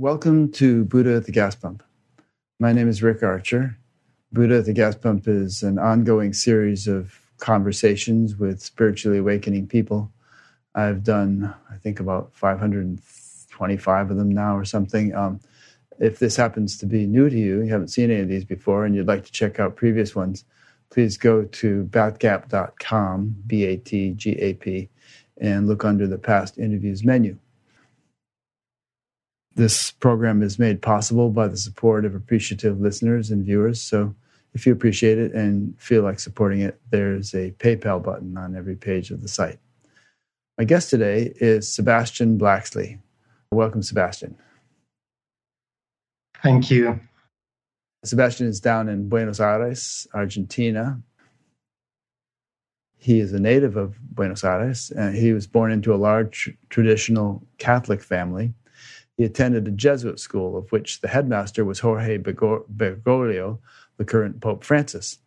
Welcome to Buddha at the Gas Pump. My name is Rick Archer. Buddha at the Gas Pump is an ongoing series of conversations with spiritually awakening people. I've done, I think, about 525 of them now or something. Um, if this happens to be new to you, you haven't seen any of these before, and you'd like to check out previous ones, please go to batgap.com, B A T G A P, and look under the past interviews menu. This program is made possible by the support of appreciative listeners and viewers. So if you appreciate it and feel like supporting it, there's a PayPal button on every page of the site. My guest today is Sebastian Blaksley. Welcome, Sebastian. Thank you. Sebastian is down in Buenos Aires, Argentina. He is a native of Buenos Aires. and he was born into a large traditional Catholic family. He attended a Jesuit school, of which the headmaster was Jorge Bergoglio, the current Pope Francis.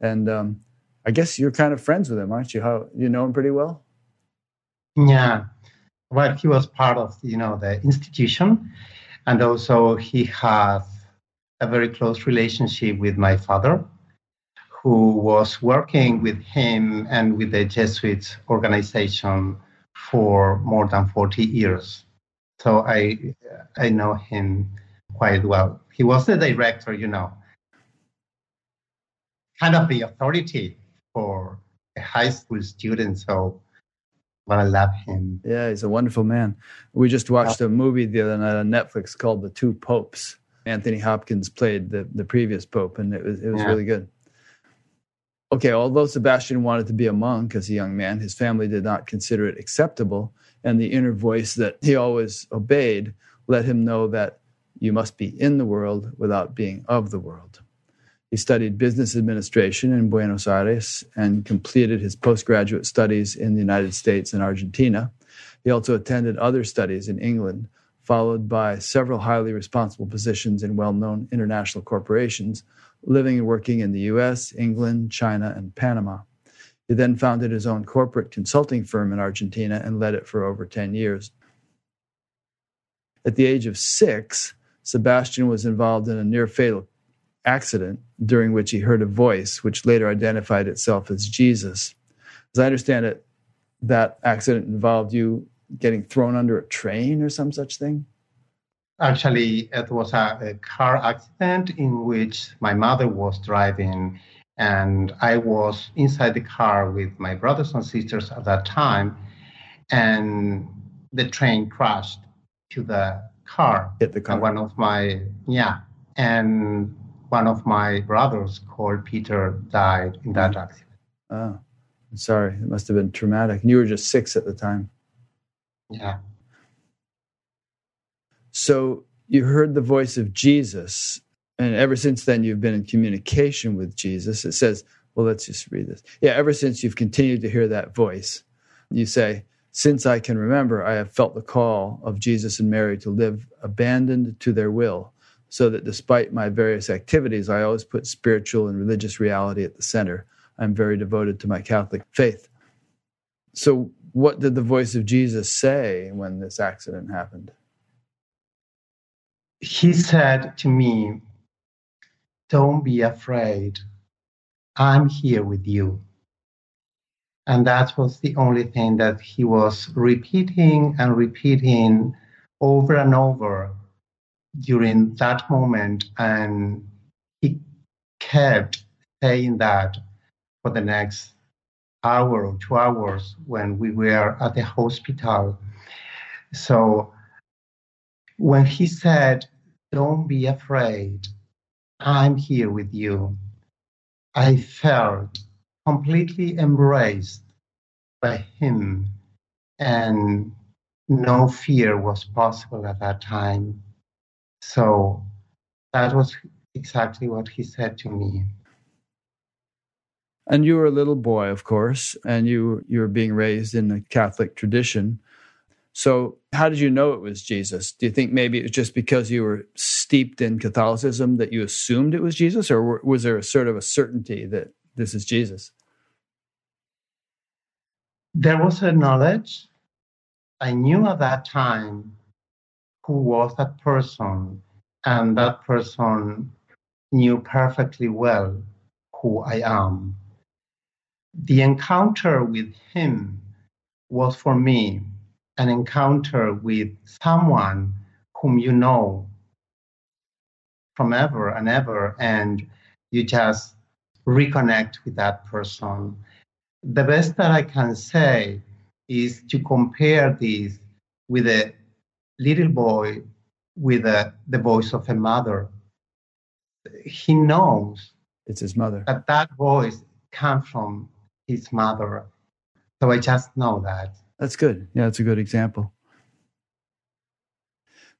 And um, I guess you're kind of friends with him, aren't you? How you know him pretty well? Yeah. Well, he was part of you know the institution, and also he has a very close relationship with my father, who was working with him and with the Jesuit organization for more than 40 years. So I I know him quite well. He was the director, you know, kind of the authority for a high school student. So I love him. Yeah, he's a wonderful man. We just watched a movie the other night on Netflix called The Two Popes. Anthony Hopkins played the, the previous pope, and it was it was yeah. really good. Okay, although Sebastian wanted to be a monk as a young man, his family did not consider it acceptable, and the inner voice that he always obeyed let him know that you must be in the world without being of the world. He studied business administration in Buenos Aires and completed his postgraduate studies in the United States and Argentina. He also attended other studies in England, followed by several highly responsible positions in well known international corporations, living and working in the US, England, China, and Panama. He then founded his own corporate consulting firm in Argentina and led it for over 10 years. At the age of six, Sebastian was involved in a near fatal accident during which he heard a voice which later identified itself as Jesus. As I understand it, that accident involved you getting thrown under a train or some such thing? Actually, it was a, a car accident in which my mother was driving, and I was inside the car with my brothers and sisters at that time, and the train crashed to the car. Hit the car. And one of my yeah, and one of my brothers called Peter died in that mm. accident. Oh, I'm sorry. It must have been traumatic. And you were just six at the time. Yeah. So you heard the voice of Jesus, and ever since then you've been in communication with Jesus. It says, well, let's just read this. Yeah, ever since you've continued to hear that voice, you say, since I can remember, I have felt the call of Jesus and Mary to live abandoned to their will so that despite my various activities, I always put spiritual and religious reality at the center. I'm very devoted to my Catholic faith. So, what did the voice of Jesus say when this accident happened? He said to me, Don't be afraid. I'm here with you. And that was the only thing that he was repeating and repeating over and over during that moment, and he kept saying that for the next hour or two hours when we were at the hospital. So when he said, Don't be afraid, I'm here with you, I felt completely embraced by him, and no fear was possible at that time. So that was exactly what he said to me. And you were a little boy, of course, and you you were being raised in the Catholic tradition. So, how did you know it was Jesus? Do you think maybe it was just because you were steeped in Catholicism that you assumed it was Jesus, or was there a sort of a certainty that this is Jesus? There was a knowledge. I knew at that time who was that person, and that person knew perfectly well who I am. The encounter with him was for me an encounter with someone whom you know from ever and ever, and you just reconnect with that person. The best that I can say is to compare this with a little boy with a, the voice of a mother. He knows it's his mother. That that voice comes from his mother. So I just know that. That's good. Yeah, that's a good example.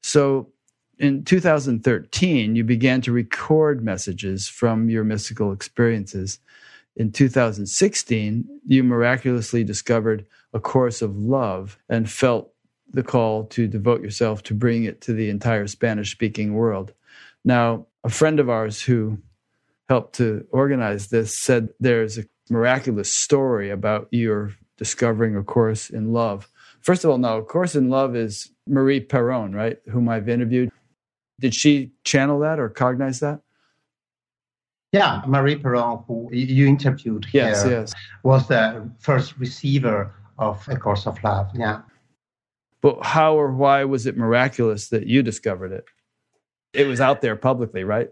So in 2013, you began to record messages from your mystical experiences. In 2016, you miraculously discovered a course of love and felt the call to devote yourself to bring it to the entire Spanish speaking world. Now, a friend of ours who helped to organize this said there's a miraculous story about your discovering a course in love. First of all, no, a course in love is Mari Perron, right? Whom I've interviewed. Did she channel that or cognize that? Yeah, Mari Perron, who you interviewed yes, yes. was the first receiver of A Course of Love. Yeah. But how or why was it miraculous that you discovered it? It was out there publicly, right?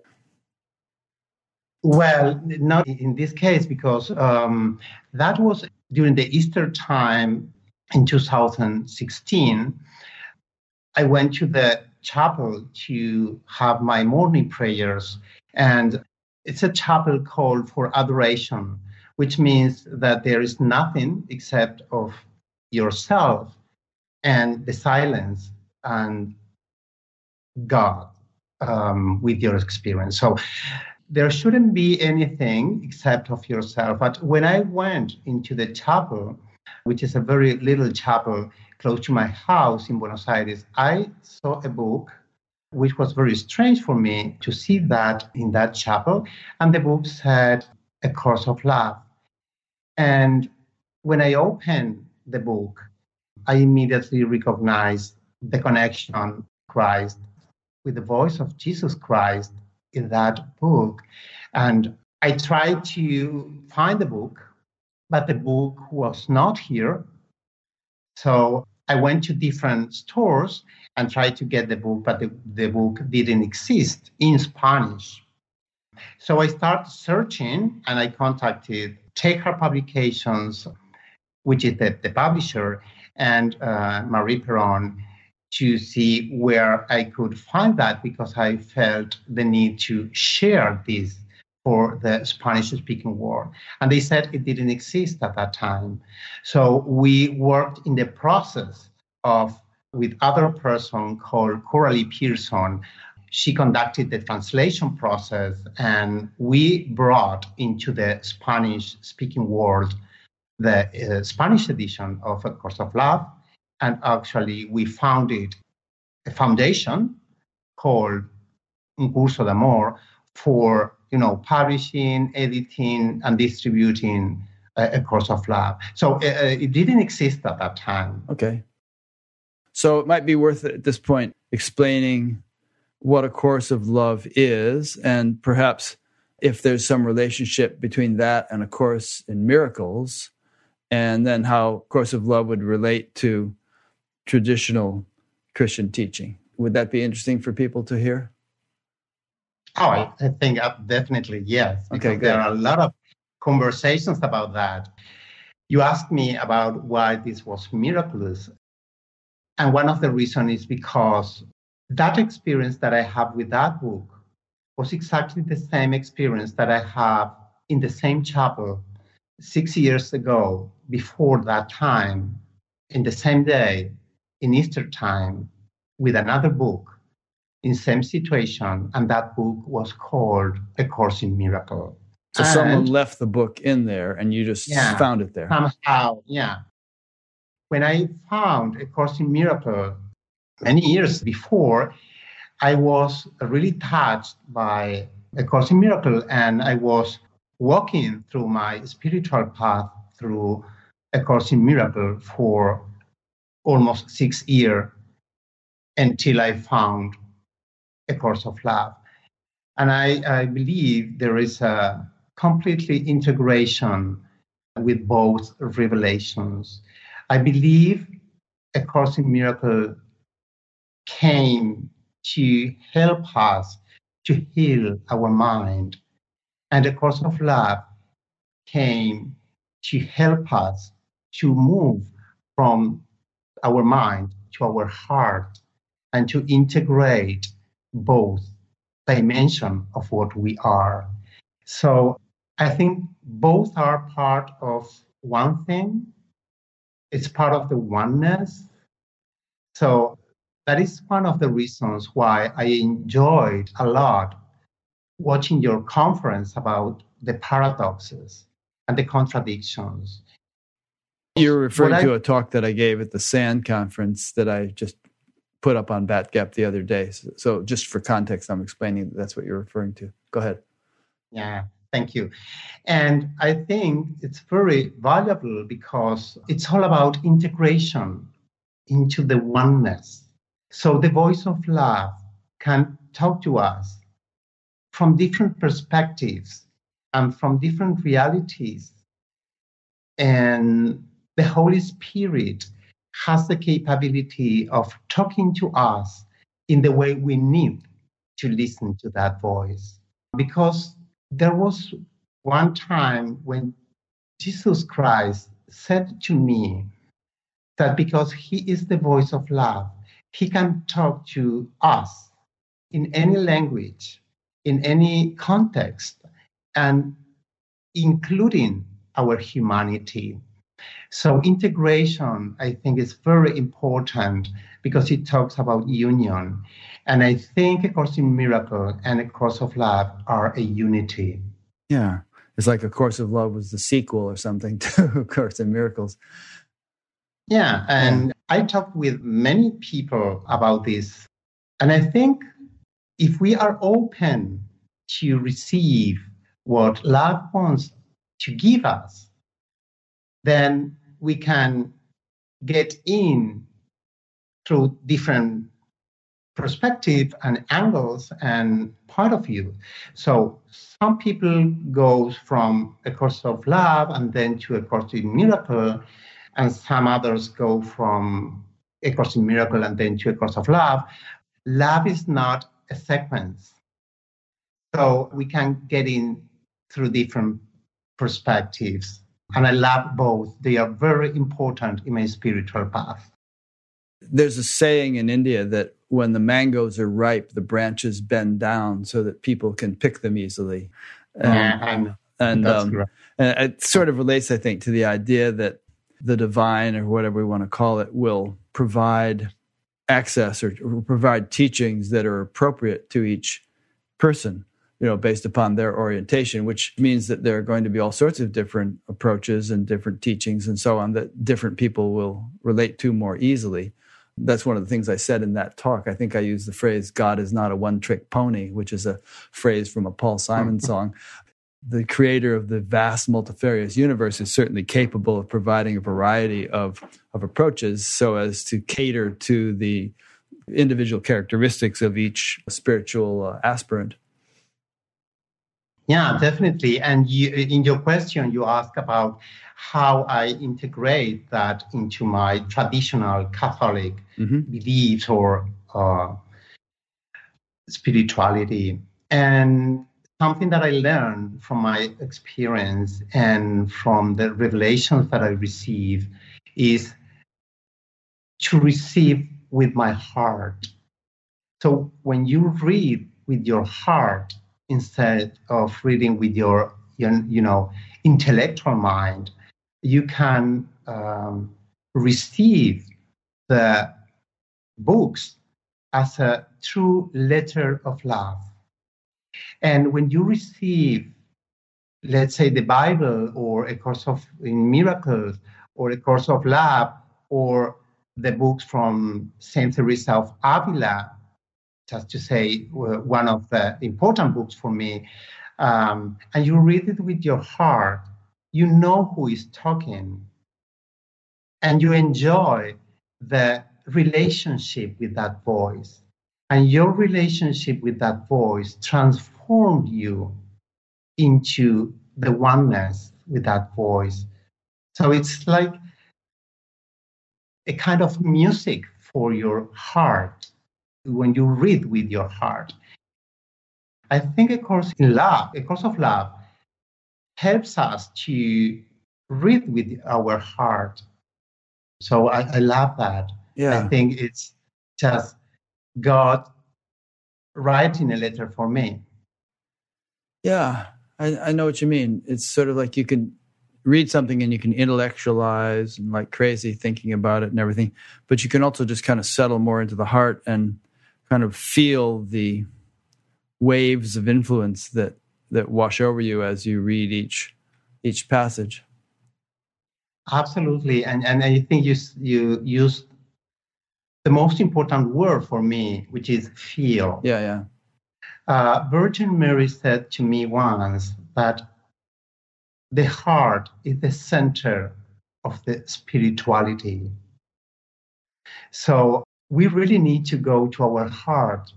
Well, not in this case, because um, that was during the Easter time in 2016. I went to the chapel to have my morning prayers, and it's a chapel called for adoration, which means that there is nothing except of yourself and the silence and God um, with your experience. So there shouldn't be anything except of yourself. But when I went into the chapel, which is a very little chapel close to my house in Buenos Aires, I saw a book which was very strange for me to see that in that chapel. And the book said, A Course of Love. And when I opened the book, I immediately recognized the connection Christ with the voice of Jesus Christ in that book. And I tried to find the book, but the book was not here. So I went to different stores and tried to get the book, but the, the book didn't exist in Spanish. So I started searching and I contacted Take Heart Publications, which is the, the publisher, and uh, Mari Perron to see where I could find that because I felt the need to share this for the Spanish speaking world. And they said it didn't exist at that time. So we worked in the process of with other person called Coralie Pearson. She conducted the translation process and we brought into the Spanish speaking world the uh, Spanish edition of A Course of Love and actually we founded a foundation called Un Curso de Amor for you know publishing, editing, and distributing a, a course of love. So uh, uh, it didn't exist at that time. Okay. So it might be worth at this point explaining what a course of love is, and perhaps if there's some relationship between that and a course in miracles, and then how course of love would relate to traditional Christian teaching. Would that be interesting for people to hear? Oh, I think uh, definitely yes. Okay, good. There are a lot of conversations about that. You asked me about why this was miraculous. And one of the reasons is because that experience that I have with that book was exactly the same experience that I have in the same chapel six years ago, before that time, in the same day, in Easter time with another book in same situation, and that book was called A Course in Miracle. So and someone left the book in there, and you just yeah, found it there. Somehow, yeah. When I found A Course in Miracle many years before, I was really touched by A Course in Miracle, and I was walking through my spiritual path through A Course in Miracle for almost six years. until I found A Course of Love. And I, I believe there is a completely integration with both revelations. I believe A Course in Miracle came to help us to heal our mind. And A Course of Love came to help us to move from our mind to our heart and to integrate both dimension of what we are. So I think both are part of one thing. It's part of the oneness. So that is one of the reasons why I enjoyed a lot watching your conference about the paradoxes and the contradictions. You're referring what to I, a talk that I gave at the SAND conference that I just put up on BatGap the other day. So, so just for context, I'm explaining that that's what you're referring to. Go ahead. Yeah, thank you. And I think it's very valuable because it's all about integration into the oneness. So the voice of love can talk to us from different perspectives and from different realities. And the Holy Spirit has the capability of talking to us in the way we need to listen to that voice. Because there was one time when Jesus Christ said to me that because he is the voice of love, he can talk to us in any language, in any context, and including our humanity. So integration, I think, is very important because it talks about union. And I think A Course in Miracle and A Course of Love are a unity. Yeah. It's like A Course of Love was the sequel or something to A Course in Miracles. Yeah. And yeah. I talked with many people about this. And I think if we are open to receive what love wants to give us, then we can get in through different perspective and angles and point of view. So some people go from a course of love and then to a course in miracle, and some others go from a course in miracle and then to a course of love. Love is not a sequence. So we can get in through different perspectives and I love both. They are very important in my spiritual path. There's a saying in India that when the mangoes are ripe, the branches bend down so that people can pick them easily. And, and, um, and it sort of relates, I think, to the idea that the divine or whatever we want to call it will provide access or, or provide teachings that are appropriate to each person you know, based upon their orientation, which means that there are going to be all sorts of different approaches and different teachings and so on that different people will relate to more easily. That's one of the things I said in that talk. I think I used the phrase, God is not a one trick pony, which is a phrase from a Paul Simon song. The creator of the vast multifarious universe is certainly capable of providing a variety of, of approaches so as to cater to the individual characteristics of each spiritual uh, aspirant. Yeah, definitely. And you, in your question, you ask about how I integrate that into my traditional Catholic mm-hmm. beliefs or uh, spirituality. And something that I learned from my experience and from the revelations that I receive is to receive with my heart. So when you read with your heart, instead of reading with your, you know, intellectual mind, you can um, receive the books as a true letter of love. And when you receive, let's say, the Bible or a course of in miracles or a course of love or the books from Saint Teresa of Avila, just to say one of the important books for me. Um, and you read it with your heart, you know who is talking, and you enjoy the relationship with that voice. And your relationship with that voice transformed you into the oneness with that voice. So it's like a kind of music for your heart when you read with your heart. I think a course in love, a course of love, helps us to read with our heart. So I, I love that. Yeah. I think it's just God writing a letter for me. Yeah, I, I know what you mean. It's sort of like you can read something and you can intellectualize and like crazy thinking about it and everything, but you can also just kind of settle more into the heart and kind of feel the waves of influence that that wash over you as you read each each passage. Absolutely, and and I think you you used the most important word for me, which is feel. Yeah, yeah. Uh, Virgin Mary said to me once that the heart is the center of the spirituality. So we really need to go to our heart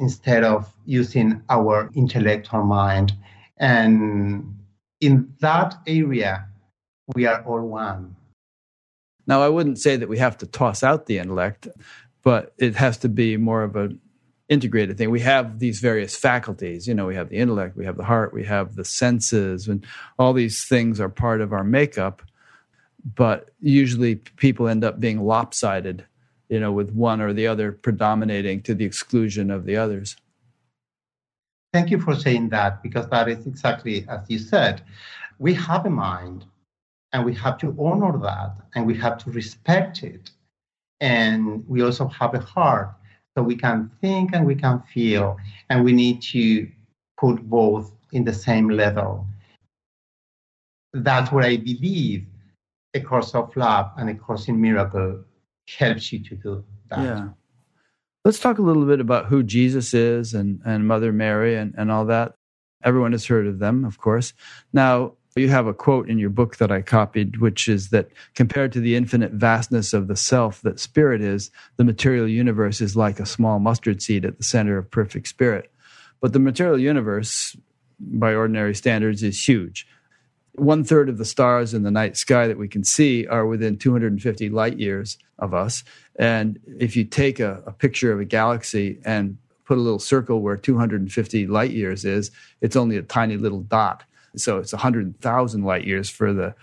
instead of using our intellect, intellectual mind. And in that area, we are all one. Now, I wouldn't say that we have to toss out the intellect, but it has to be more of an integrated thing. We have these various faculties. You know, we have the intellect, we have the heart, we have the senses, and all these things are part of our makeup. But usually people end up being lopsided, you know, with one or the other predominating to the exclusion of the others. Thank you for saying that because that is exactly as you said. We have a mind and we have to honor that and we have to respect it. And we also have a heart so we can think and we can feel, and we need to put both in the same level. That's what I believe a course of love and a course in miracle helps you to do that. Yeah. Let's talk a little bit about who Jesus is and, and Mother Mary and, and all that. Everyone has heard of them, of course. Now, you have a quote in your book that I copied, which is that compared to the infinite vastness of the self that spirit is, the material universe is like a small mustard seed at the center of perfect spirit. But the material universe, by ordinary standards, is huge. One third of the stars in the night sky that we can see are within 250 light years of us. And if you take a, a picture of a galaxy and put a little circle where 250 light years is, it's only a tiny little dot so it's 100,000 light years for the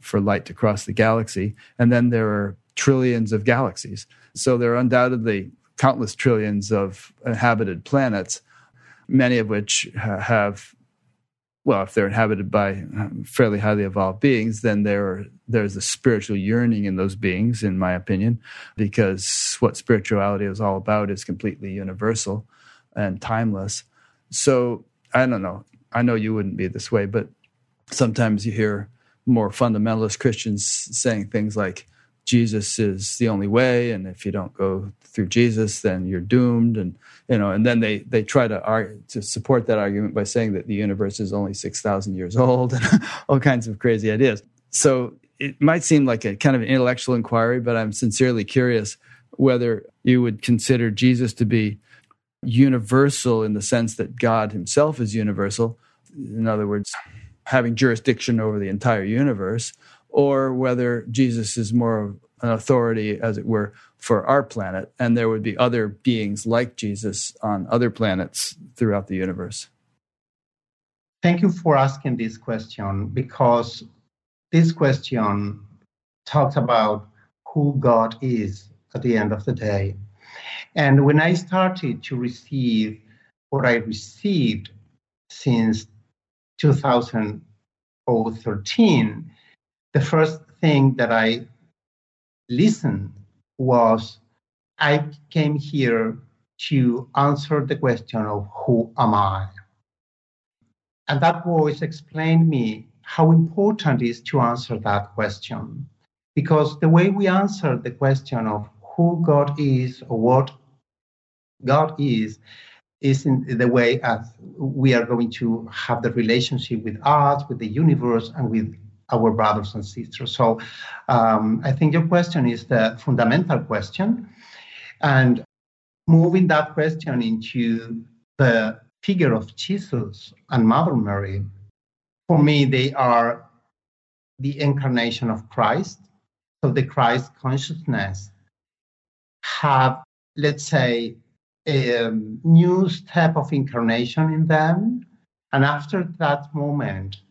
for light to cross the galaxy. And then there are trillions of galaxies. So there are undoubtedly countless trillions of inhabited planets, many of which have well, if they're inhabited by um, fairly highly evolved beings, then there there's a spiritual yearning in those beings, in my opinion, because what spirituality is all about is completely universal and timeless. So I don't know. I know you wouldn't be this way, but sometimes you hear more fundamentalist Christians saying things like Jesus is the only way, and if you don't go through Jesus, then you're doomed, and you know, and then they they try to argue, to support that argument by saying that the universe is only six thousand years old, and all kinds of crazy ideas. So it might seem like a kind of an intellectual inquiry, but I'm sincerely curious whether you would consider Jesus to be universal in the sense that God himself is universal, in other words, having jurisdiction over the entire universe, or whether Jesus is more of an authority, as it were, for our planet, and there would be other beings like Jesus on other planets throughout the universe. Thank you for asking this question because this question talks about who God is at the end of the day. And when I started to receive what I received since 2013, the first thing that I listened was I came here to answer the question of who am I? And that voice explained me how important it is to answer that question. Because the way we answer the question of who God is or what God is is in the way as we are going to have the relationship with us, with the universe, and with our brothers and sisters. So um, I think your question is the fundamental question. And moving that question into the figure of Jesus and Mother Mary, for me, they are the incarnation of Christ. So the Christ consciousness have, let's say, a new step of incarnation in them. And after that moment,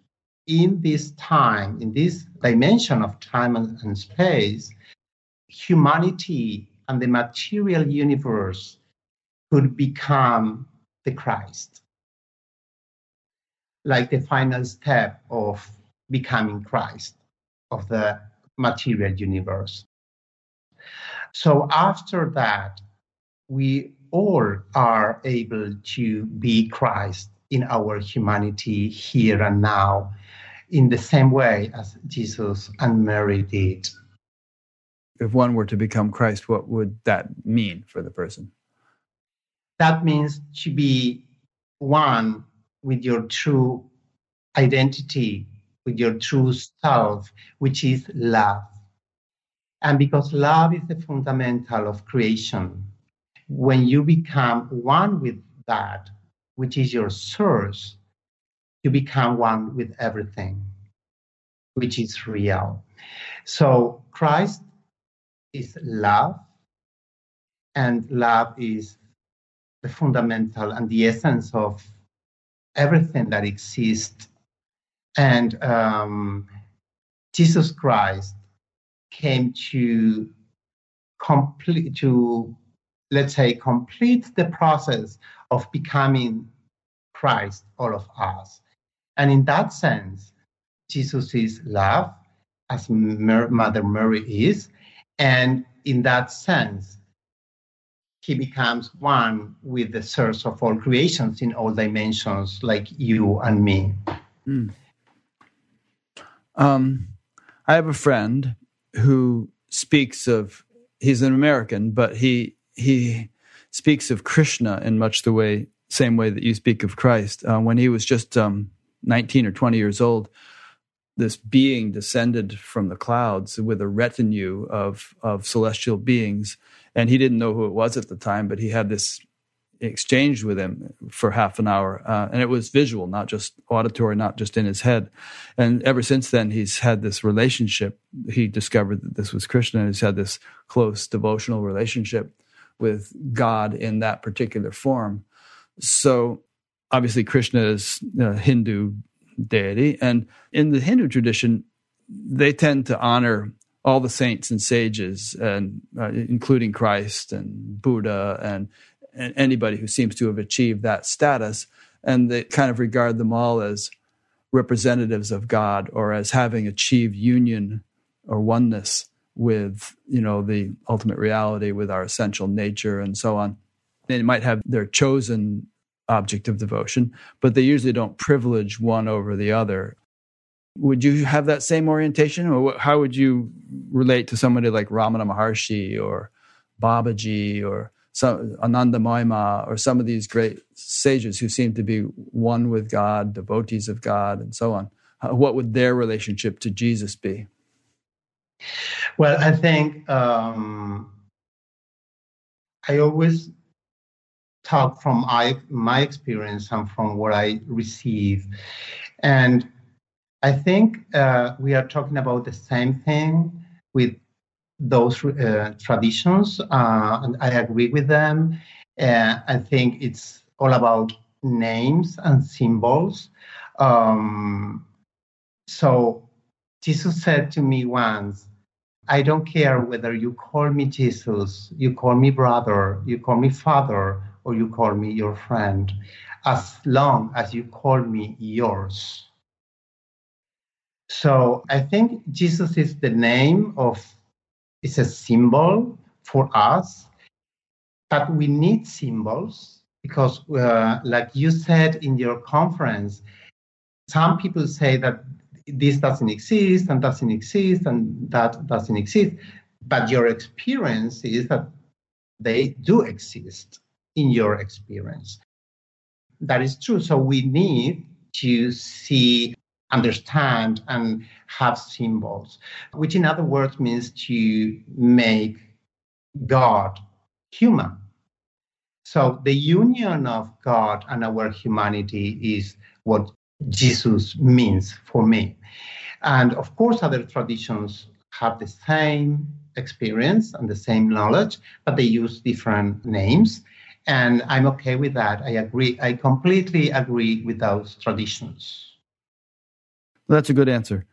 in this time, in this dimension of time and, space, humanity and the material universe could become the Christ, like the final step of becoming Christ of the material universe. So after that, we all are able to be Christ in our humanity here and now in the same way as Jesus and Mary did. If one were to become Christ, what would that mean for the person? That means to be one with your true identity, with your true self, which is love. And because love is the fundamental of creation, when you become one with that, which is your source, you become one with everything, which is real. So Christ is love, and love is the fundamental and the essence of everything that exists. And um, Jesus Christ came to complete to let's say complete the process of becoming Christ, all of us. And in that sense, Jesus is love, as Mother Mary is. And in that sense, he becomes one with the source of all creations in all dimensions, like you and me. Mm. Um, I have a friend who speaks of he's an American, but he he speaks of Krishna in much the way same way that you speak of Christ. Uh, when he was just um, 19 or 20 years old, this being descended from the clouds with a retinue of of celestial beings, and he didn't know who it was at the time, but he had this exchange with him for half an hour, uh, and it was visual, not just auditory, not just in his head. And ever since then, he's had this relationship. He discovered that this was Krishna, and he's had this close devotional relationship with God in that particular form. So, obviously, Krishna is a Hindu deity, and in the Hindu tradition, they tend to honor all the saints and sages, and uh, including Christ and Buddha and and anybody who seems to have achieved that status, and they kind of regard them all as representatives of God or as having achieved union or oneness with you know the ultimate reality with our essential nature and so on. They might have their chosen object of devotion but they usually don't privilege one over the other would you have that same orientation or how would you relate to somebody like ramana maharshi or babaji or some Anandamayi Ma or some of these great sages who seem to be one with God, devotees of God, and so on. What would their relationship to Jesus be? Well, I think um, I always talk from I, my experience and from what I receive. And I think uh, we are talking about the same thing with those uh, traditions, uh, and I agree with them. Uh, I think it's all about names and symbols. Um, so Jesus said to me once, I don't care whether you call me Jesus, you call me brother, you call me father, or you call me your friend, as long as you call me yours. So I think Jesus is the name of it's a symbol for us, but we need symbols because, uh, like you said in your conference, some people say that this doesn't exist and doesn't exist and that doesn't exist. But your experience is that they do exist in your experience. That is true. So we need to see understand and have symbols, which in other words means to make God human. So the union of God and our humanity is what Jesus means for me. And of course, other traditions have the same experience and the same knowledge, but they use different names. And I'm okay with that. I agree. I completely agree with those traditions. That's a good answer.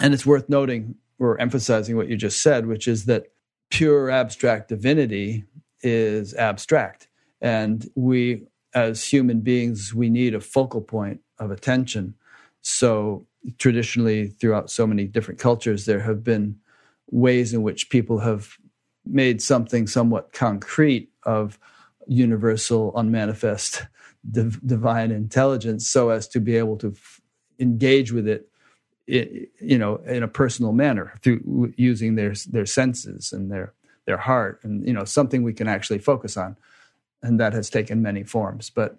And it's worth noting or emphasizing what you just said, which is that pure abstract divinity is abstract. And we, as human beings, we need a focal point of attention. So, traditionally, throughout so many different cultures, there have been ways in which people have made something somewhat concrete of universal, unmanifest, div- divine intelligence so as to be able to f- engage with it you know in a personal manner through using their their senses and their their heart and you know something we can actually focus on. And that has taken many forms. But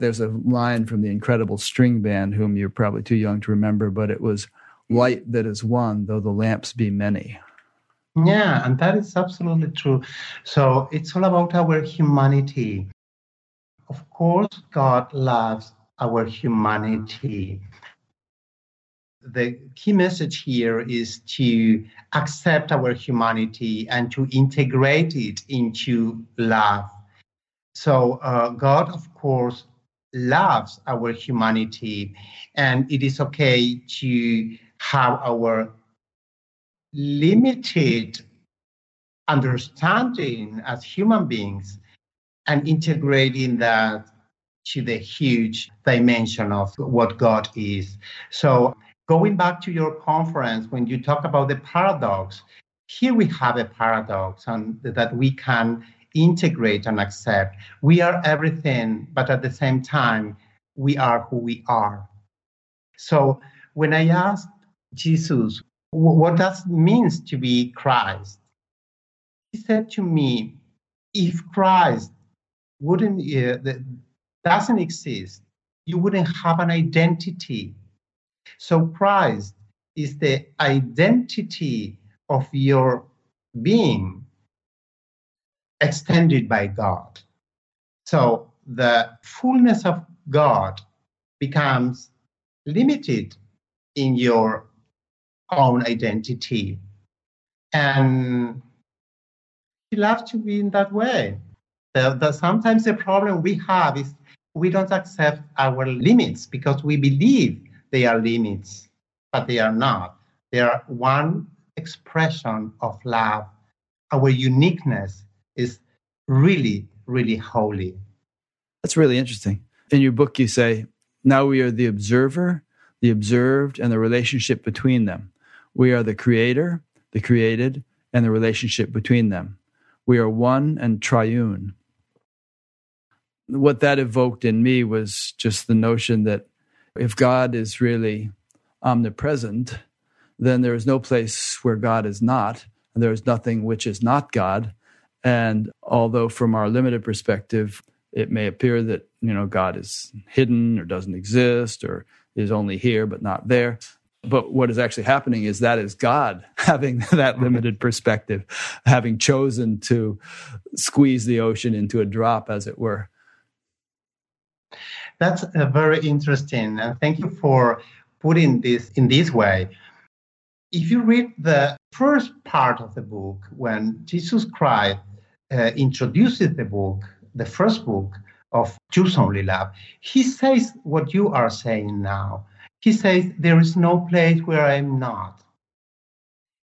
there's a line from the incredible string band whom you're probably too young to remember but it was light that is one though the lamps be many yeah and that is absolutely true. So it's all about our humanity. Of course god loves our humanity. The key message here is to accept our humanity and to integrate it into love. So, uh, God, of course, loves our humanity, and it is okay to have our limited understanding as human beings and integrating that to the huge dimension of what God is. So Going back to your conference, when you talk about the paradox, here we have a paradox and that we can integrate and accept. We are everything, but at the same time, we are who we are. So when I asked Jesus, what does it mean to be Christ? He said to me, if Christ wouldn't uh, doesn't exist, you wouldn't have an identity so Christ is the identity of your being extended by God. So the fullness of God becomes limited in your own identity. And he loves to be in that way. The, the, sometimes the problem we have is we don't accept our limits because we believe they are limits, but they are not. They are one expression of love. Our uniqueness is really, really holy. That's really interesting. In your book, you say, now we are the observer, the observed, and the relationship between them. We are the creator, the created, and the relationship between them. We are one and triune. What that evoked in me was just the notion that if God is really omnipresent, then there is no place where God is not, and there is nothing which is not God. And although from our limited perspective, it may appear that you know God is hidden or doesn't exist or is only here but not there. But what is actually happening is that is God having that limited perspective, having chosen to squeeze the ocean into a drop, as it were. That's very interesting. And thank you for putting this in this way. If you read the first part of the book, when Jesus Christ uh, introduces the book, the first book of Choose Only Love, he says what you are saying now. He says, There is no place where I am not.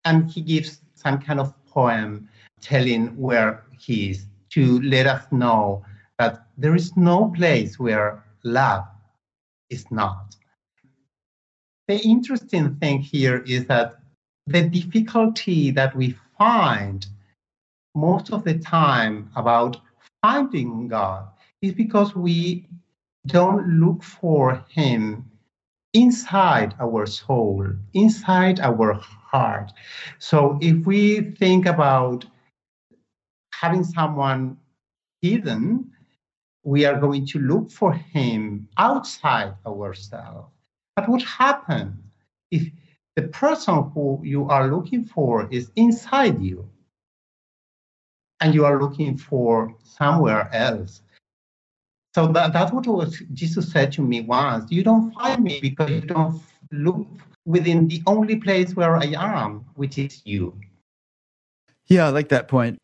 And he gives some kind of poem telling where he is to let us know that there is no place where love is not. The interesting thing here is that the difficulty that we find most of the time about finding God is because we don't look for Him inside our soul, inside our heart. So if we think about having someone hidden, we are going to look for him outside ourselves. But what happens if the person who you are looking for is inside you and you are looking for somewhere else? So that, that's what was Jesus said to me once. You don't find me because you don't look within the only place where I am, which is you. Yeah, I like that point.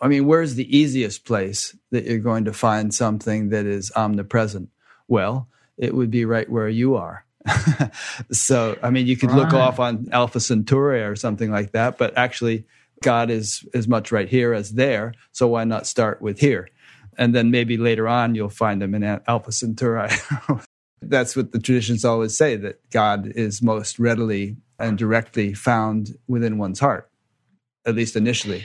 I mean, where's the easiest place that you're going to find something that is omnipresent? Well, it would be right where you are. so, I mean, you could right. look off on Alpha Centauri or something like that, but actually, God is as much right here as there. So, why not start with here? And then maybe later on you'll find them in Alpha Centauri. That's what the traditions always say that God is most readily and directly found within one's heart, at least initially.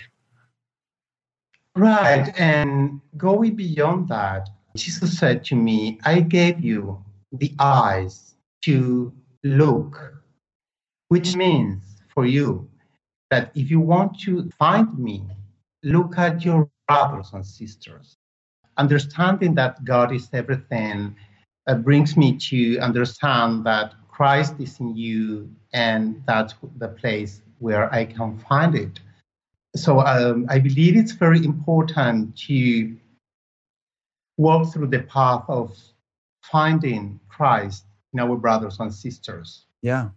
Right. And going beyond that, Jesus said to me, I gave you the eyes to look, which means for you that if you want to find me, look at your brothers and sisters understanding that God is everything uh, brings me to understand that Christ is in you, and that's the place where I can find it. So um, I believe it's very important to walk through the path of finding Christ in our brothers and sisters. Yeah.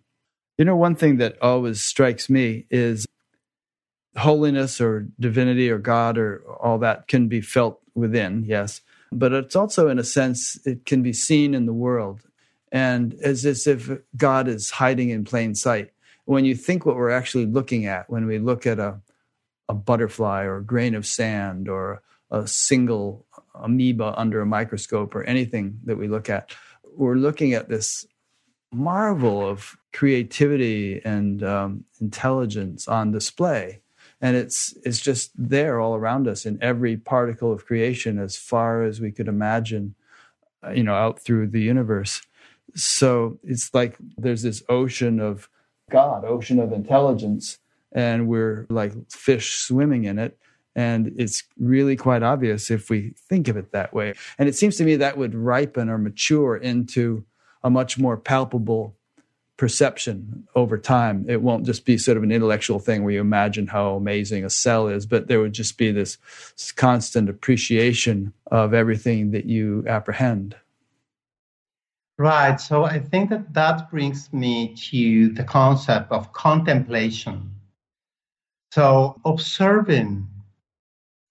You know, one thing that always strikes me is holiness or divinity or God or all that can be felt within, yes, but it's also, in a sense, it can be seen in the world. And as, if God is hiding in plain sight. When you think what we're actually looking at, when we look at a, a butterfly or a grain of sand or a single amoeba under a microscope or anything that we look at, we're looking at this marvel of creativity and um, intelligence on display and it's it's just there all around us in every particle of creation as far as we could imagine uh, you know out through the universe. So it's like there's this ocean of god ocean of intelligence and we're like fish swimming in it. And it's really quite obvious if we think of it that way. And it seems to me that would ripen or mature into a much more palpable perception over time. It won't just be sort of an intellectual thing where you imagine how amazing a cell is, but there would just be this constant appreciation of everything that you apprehend. Right. So I think that that brings me to the concept of contemplation. So observing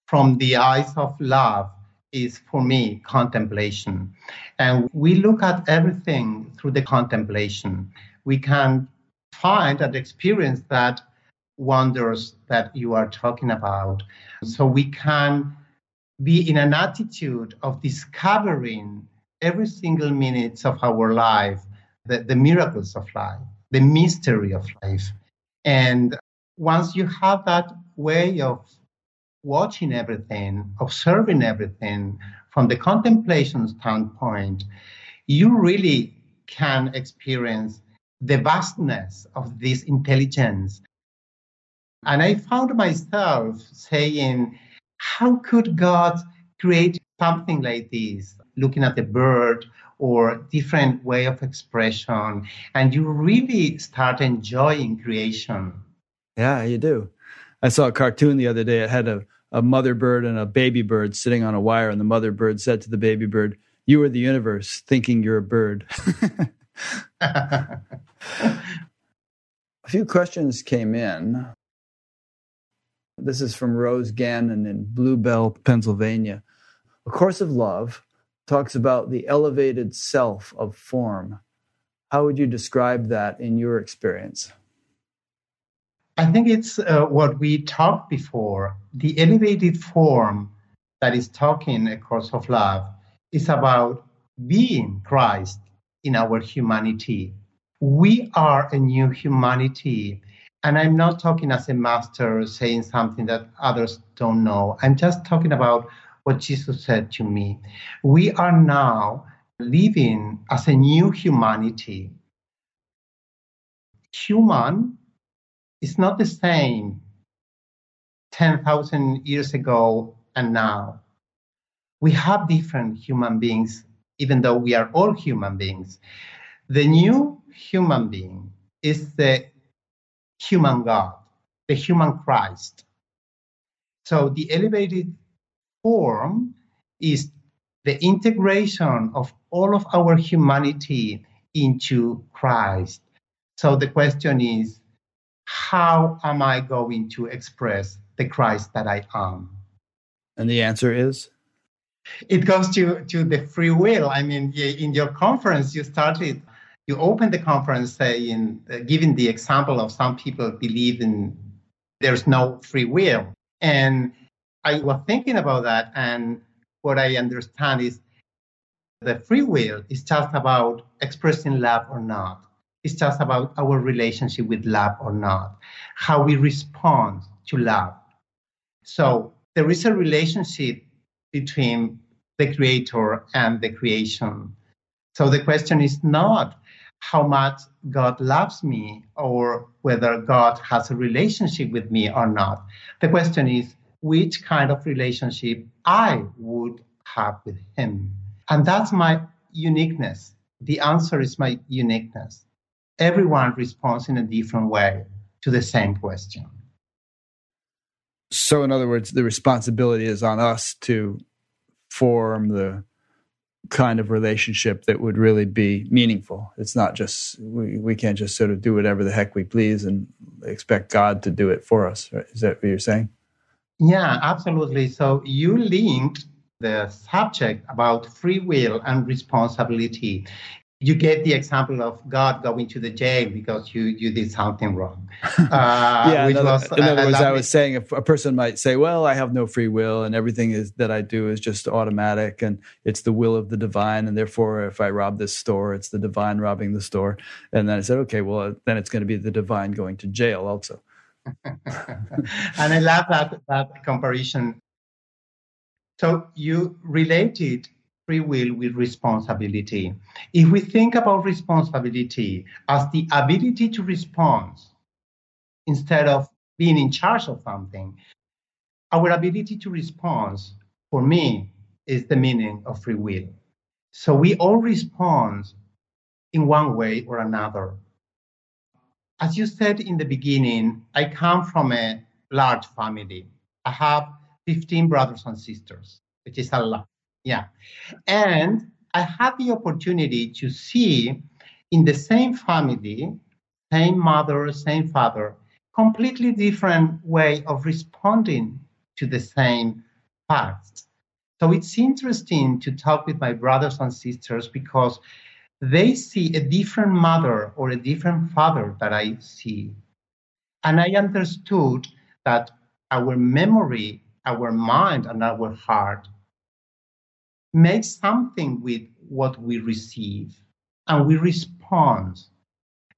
from the eyes of love is for me contemplation. And we look at everything through the contemplation we can find and experience that wonders that you are talking about. So we can be in an attitude of discovering every single minute of our life, the, the miracles of life, the mystery of life. And once you have that way of watching everything, observing everything from the contemplation standpoint, you really can experience the vastness of this intelligence. And I found myself saying, how could God create something like this? Looking at the bird or different way of expression, and you really start enjoying creation. Yeah, you do. I saw a cartoon the other day. It had a, a mother bird and a baby bird sitting on a wire, and the mother bird said to the baby bird, You are the universe, thinking you're a bird. a few questions came in. This is from Rose Gannon in Blue Bell, Pennsylvania. A Course of Love talks about the elevated self of form. How would you describe that in your experience? I think it's uh, what we talked before. The elevated form that is talking A Course of Love is about being Christ in our humanity. We are a new humanity. And I'm not talking as a master saying something that others don't know. I'm just talking about what Jesus said to me. We are now living as a new humanity. Human is not the same 10,000 years ago and now. We have different human beings even though we are all human beings. The new human being is the human God, the human Christ. So the elevated form is the integration of all of our humanity into Christ. So the question is, how am I going to express the Christ that I am? And the answer is? It goes to, to the free will. I mean, in your conference, you started, you opened the conference saying, uh, giving the example of some people believe in there's no free will. And I was thinking about that, and what I understand is the free will is just about expressing love or not. It's just about our relationship with love or not, how we respond to love. So there is a relationship between the creator and the creation. So the question is not how much God loves me or whether God has a relationship with me or not. The question is which kind of relationship I would have with Him. And that's my uniqueness. The answer is my uniqueness. Everyone responds in a different way to the same question. So, in other words, the responsibility is on us to form the kind of relationship that would really be meaningful. It's not just, we, we can't just sort of do whatever the heck we please and expect God to do it for us. Is that what you're saying? Yeah, absolutely. So, you linked the subject about free will and responsibility you get the example of God going to the jail because you, you did something wrong. Uh, yeah, in other, was, in other words, I was saying a person might say, "Well, I have no free will, and everything is that I do is just automatic, and it's the will of the divine, and therefore, if I rob this store, it's the divine robbing the store." And then I said, "Okay, well, then it's going to be the divine going to jail also." and I love that that comparison. So you related free will with responsibility. If we think about responsibility as the ability to respond instead of being in charge of something, our ability to respond, for me, is the meaning of free will. So we all respond in one way or another. As you said in the beginning, I come from a large family. I have 15 brothers and sisters, which is a lot. Yeah. And I had the opportunity to see in the same family, same mother, same father, completely different way of responding to the same facts. So it's interesting to talk with my brothers and sisters because they see a different mother or a different father that I see. And I understood that our memory, our mind, and our heart make something with what we receive and we respond.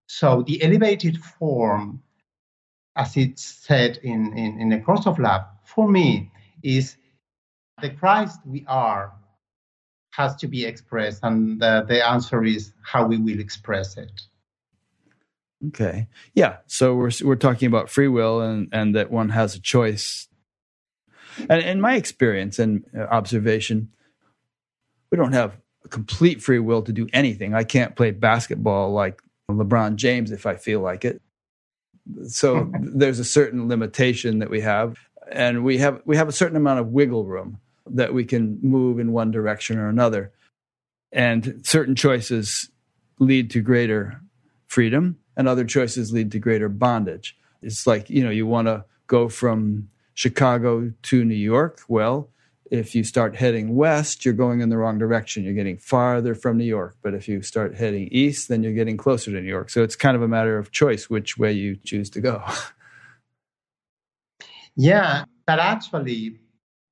So the elevated form, as it's said in, in, in the course of love, for me is the Christ we are has to be expressed, and the, the answer is how we will express it. Okay. Yeah. So we're we're talking about free will and and that one has a choice. And in my experience and uh, observation, we don't have a complete free will to do anything. I can't play basketball like LeBron James if I feel like it. So there's a certain limitation that we have, and we have we have a certain amount of wiggle room that we can move in one direction or another. And certain choices lead to greater freedom, and other choices lead to greater bondage. It's like, you know, you want to go from Chicago to New York. Well, if you start heading west, you're going in the wrong direction. You're getting farther from New York. But if you start heading east, then you're getting closer to New York. So it's kind of a matter of choice which way you choose to go. yeah, but actually,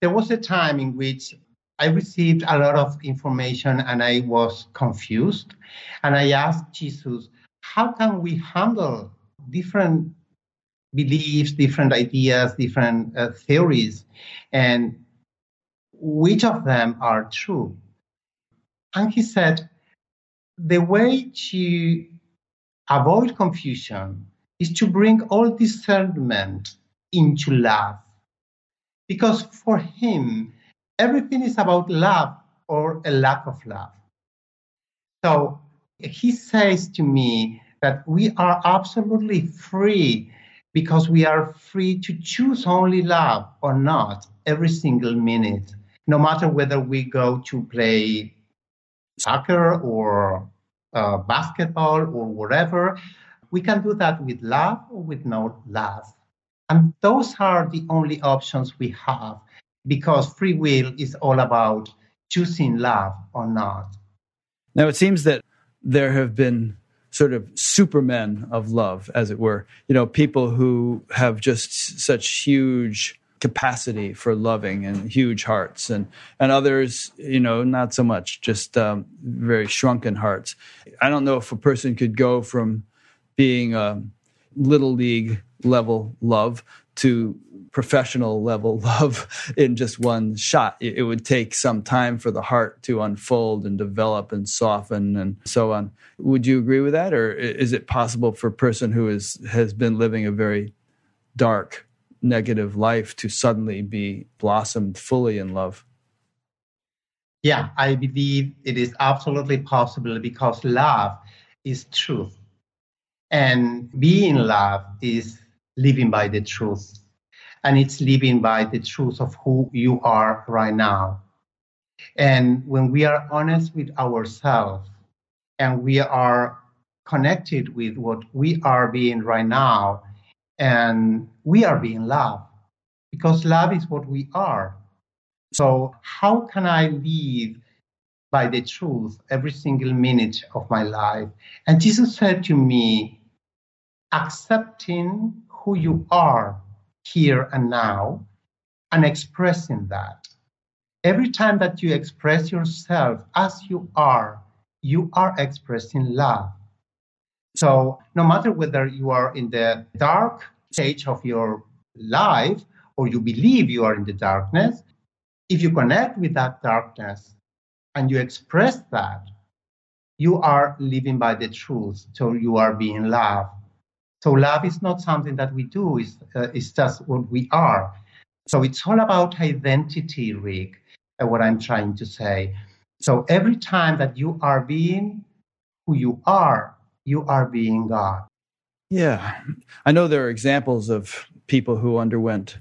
there was a time in which I received a lot of information and I was confused. And I asked Jesus, how can we handle different beliefs, different ideas, different uh, theories? And which of them are true? And he said, the way to avoid confusion is to bring all discernment into love. Because for him, everything is about love or a lack of love. So he says to me that we are absolutely free because we are free to choose only love or not every single minute, no matter whether we go to play soccer or uh, basketball or whatever. We can do that with love or with no love. And those are the only options we have because free will is all about choosing love or not. Now, it seems that there have been sort of supermen of love, as it were. You know, people who have just such huge capacity for loving and huge hearts, and and others, you know, not so much, just um, very shrunken hearts. I don't know if a person could go from being a little league level love to professional level love in just one shot. It, would take some time for the heart to unfold and develop and soften and so on. Would you agree with that, or is it possible for a person who is has been living a very dark, negative life to suddenly be blossomed fully in love? Yeah, I believe it is absolutely possible because love is truth. And being love is living by the truth and it's living by the truth of who you are right now. And when we are honest with ourselves and we are connected with what we are being right now, and we are being loved because love is what we are. So, how can I live by the truth every single minute of my life? And Jesus said to me, accepting who you are here and now and expressing that. Every time that you express yourself as you are, you are expressing love. So, no matter whether you are in the dark stage of your life or you believe you are in the darkness, if you connect with that darkness and you express that, you are living by the truth. So, you are being loved. So love is not something that we do, it's, uh, it's just what we are. So it's all about identity, Rick, uh, what I'm trying to say. So every time that you are being who you are, you are being God. Yeah. I know there are examples of people who underwent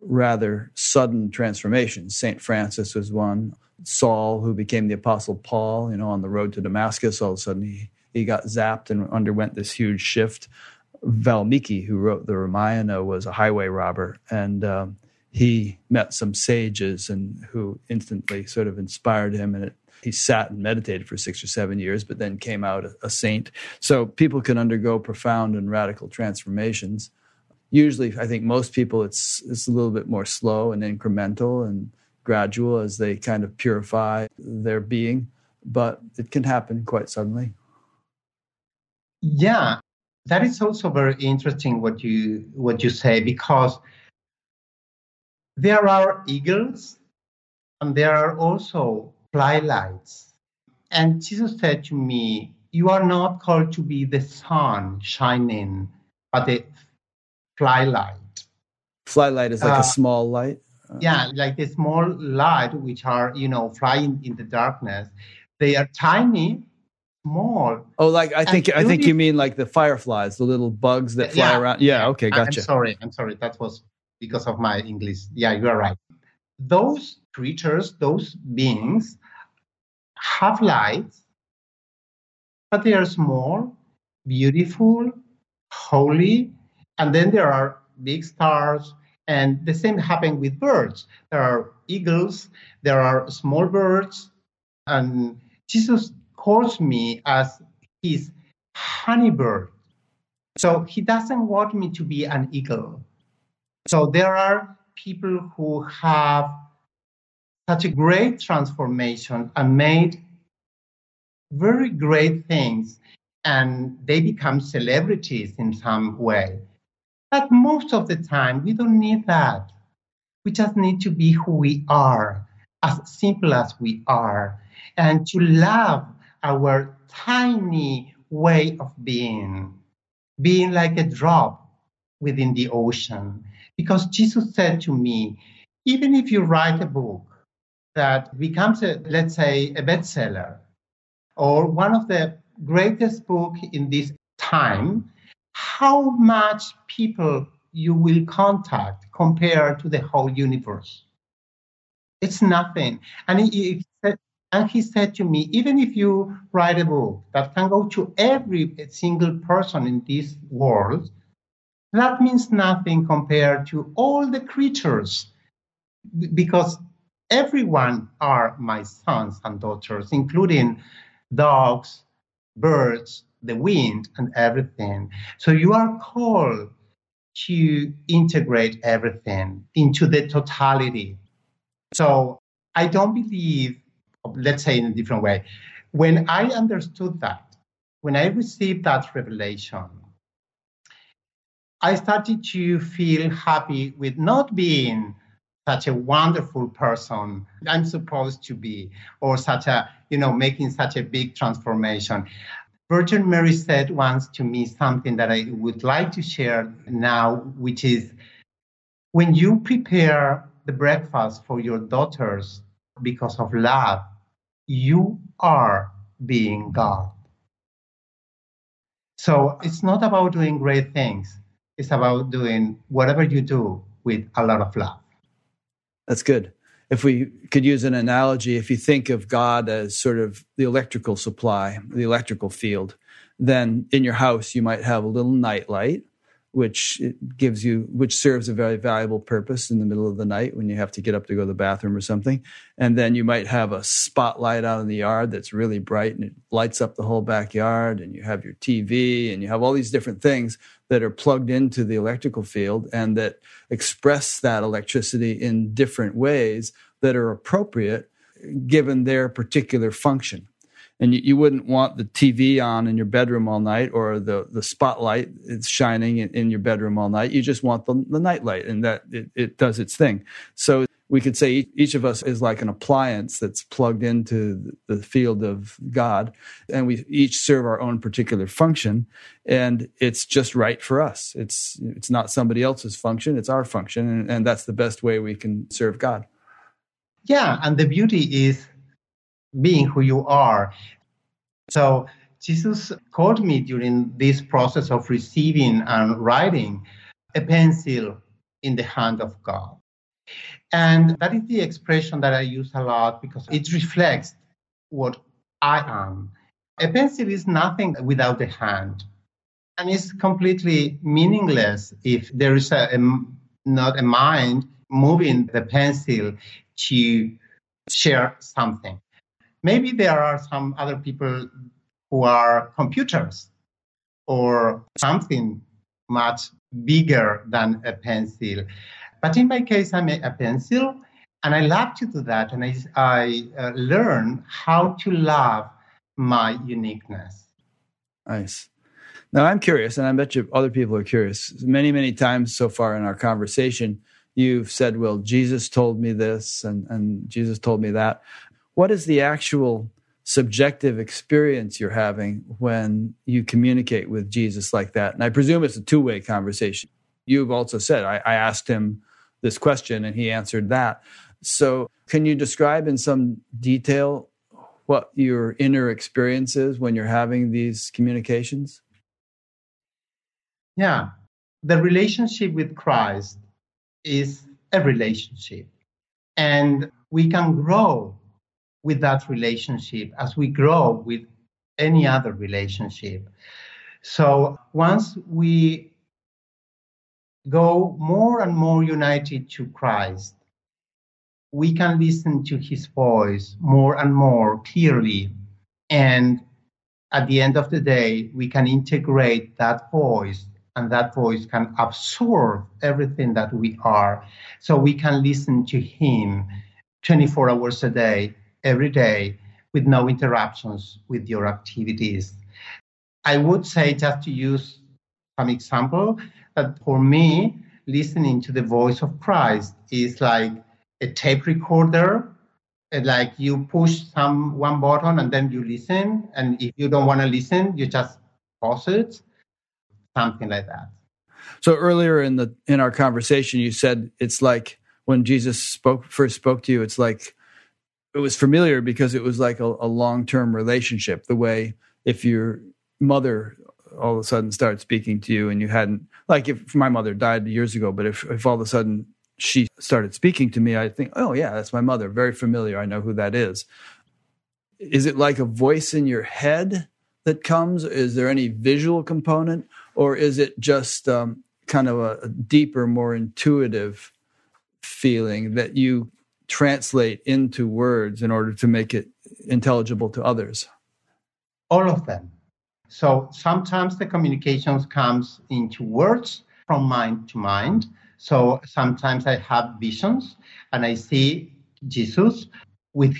rather sudden transformations. St. Francis was one. Saul, who became the Apostle Paul, you know, on the road to Damascus, all of a sudden he, he got zapped and underwent this huge shift. Valmiki, who wrote the Ramayana, was a highway robber, and um, he met some sages and who instantly sort of inspired him, and it, he sat and meditated for six or seven years, but then came out a, a saint. So people can undergo profound and radical transformations. Usually, I think most people, it's it's a little bit more slow and incremental and gradual as they kind of purify their being, but it can happen quite suddenly. Yeah, that is also very interesting what you what you say because there are eagles and there are also flylights. And Jesus said to me, You are not called to be the sun shining, but the flylight. Flylight is like uh, a small light. Yeah, like the small light which are, you know, flying in the darkness. They are tiny, small. Oh, like I think I think you mean like the fireflies, the little bugs that fly yeah, around. Yeah, okay, gotcha. I'm sorry, I'm sorry. That was because of my English. Yeah, you are right. Those creatures, those beings, have lights, but they are small, beautiful, holy, and then there are big stars. And the same happens with birds. There are eagles, there are small birds, and Jesus calls me as his honeybird. So he doesn't want me to be an eagle. So there are people who have such a great transformation and made very great things and they become celebrities in some way. But most of the time, we don't need that. We just need to be who we are, as simple as we are, and to love our tiny way of being, being like a drop within the ocean. Because Jesus said to me, even if you write a book that becomes, a, let's say, a bestseller, or one of the greatest book in this time, how much people you will contact compared to the whole universe? It's nothing. And he, said, and he said to me, even if you write a book that can go to every single person in this world, that means nothing compared to all the creatures because everyone are my sons and daughters, including dogs, birds, the wind, and everything. So you are called to integrate everything into the totality. So I don't believe, let's say in a different way, when I understood that, when I received that revelation, I started to feel happy with not being such a wonderful person I'm supposed to be, or such a, you know, making such a big transformation. Virgin Mary said once to me something that I would like to share now, which is when you prepare the breakfast for your daughters because of love, you are being God. So it's not about doing great things, it's about doing whatever you do with a lot of love. That's good. If we could use an analogy, if you think of God as sort of the electrical supply, the electrical field, then in your house you might have a little night light which gives you which serves a very valuable purpose in the middle of the night when you have to get up to go to the bathroom or something. And then you might have a spotlight out in the yard that's really bright and it lights up the whole backyard and you have your TV and you have all these different things that are plugged into the electrical field and that express that electricity in different ways that are appropriate given their particular function and you, you, wouldn't want the TV on in your bedroom all night or the, the spotlight it's shining in, in your bedroom all night. You just want the, the night light and that it, it does its thing. So we could say each of us is like an appliance that's plugged into the field of God, and we each serve our own particular function, and it's just right for us. It's it's not somebody else's function; it's our function, and, and that's the best way we can serve God. Yeah, and the beauty is being who you are. So Jesus called me during this process of receiving and writing a pencil in the hand of God. And that is the expression that I use a lot because it reflects what I am. A pencil is nothing without a hand. And it's completely meaningless if there is a, a, not a mind moving the pencil to share something. Maybe there are some other people who are computers or something much bigger than a pencil. But in my case, I'm a, a pencil, and I love to do that. And I, I uh, learn how to love my uniqueness. Nice. Now, I'm curious, and I bet you other people are curious. Many, many times so far in our conversation, you've said, Well, Jesus told me this, and, and Jesus told me that what is the actual subjective experience you're having when you communicate with Jesus like that? And I presume it's a two way conversation. You've also said, I, I, asked him this question and he answered that. So, can you describe in some detail what your inner experience is when you're having these communications? Yeah. The relationship with Christ is a relationship. And we can grow with that relationship as we grow with any other relationship. So once we go more and more united to Christ, we can listen to his voice more and more clearly. And at the end of the day, we can integrate that voice and that voice can absorb everything that we are. So we can listen to him 24 hours a day, every day with no interruptions with your activities. I would say, just to use some example, that for me, listening to the voice of Christ is like a tape recorder. Uh, like you push some one button and then you listen, and if you don't want to listen, you just pause it, something like that. So earlier in the in our conversation, you said it's like when Jesus spoke first spoke to you. It's like it was familiar because it was like a, a long term relationship. The way if your mother all of a sudden started speaking to you and you hadn't like if my mother died years ago but if, if all of a sudden she started speaking to me i think oh yeah that's my mother. Very familiar. I know who that is. Is it like a voice in your head that comes? Is there any visual component? Or is it just um, kind of a, a deeper more intuitive feeling that you translate into words in order to make it intelligible to others all of them so sometimes the communications comes into words from mind to mind. So sometimes I have visions and I see Jesus with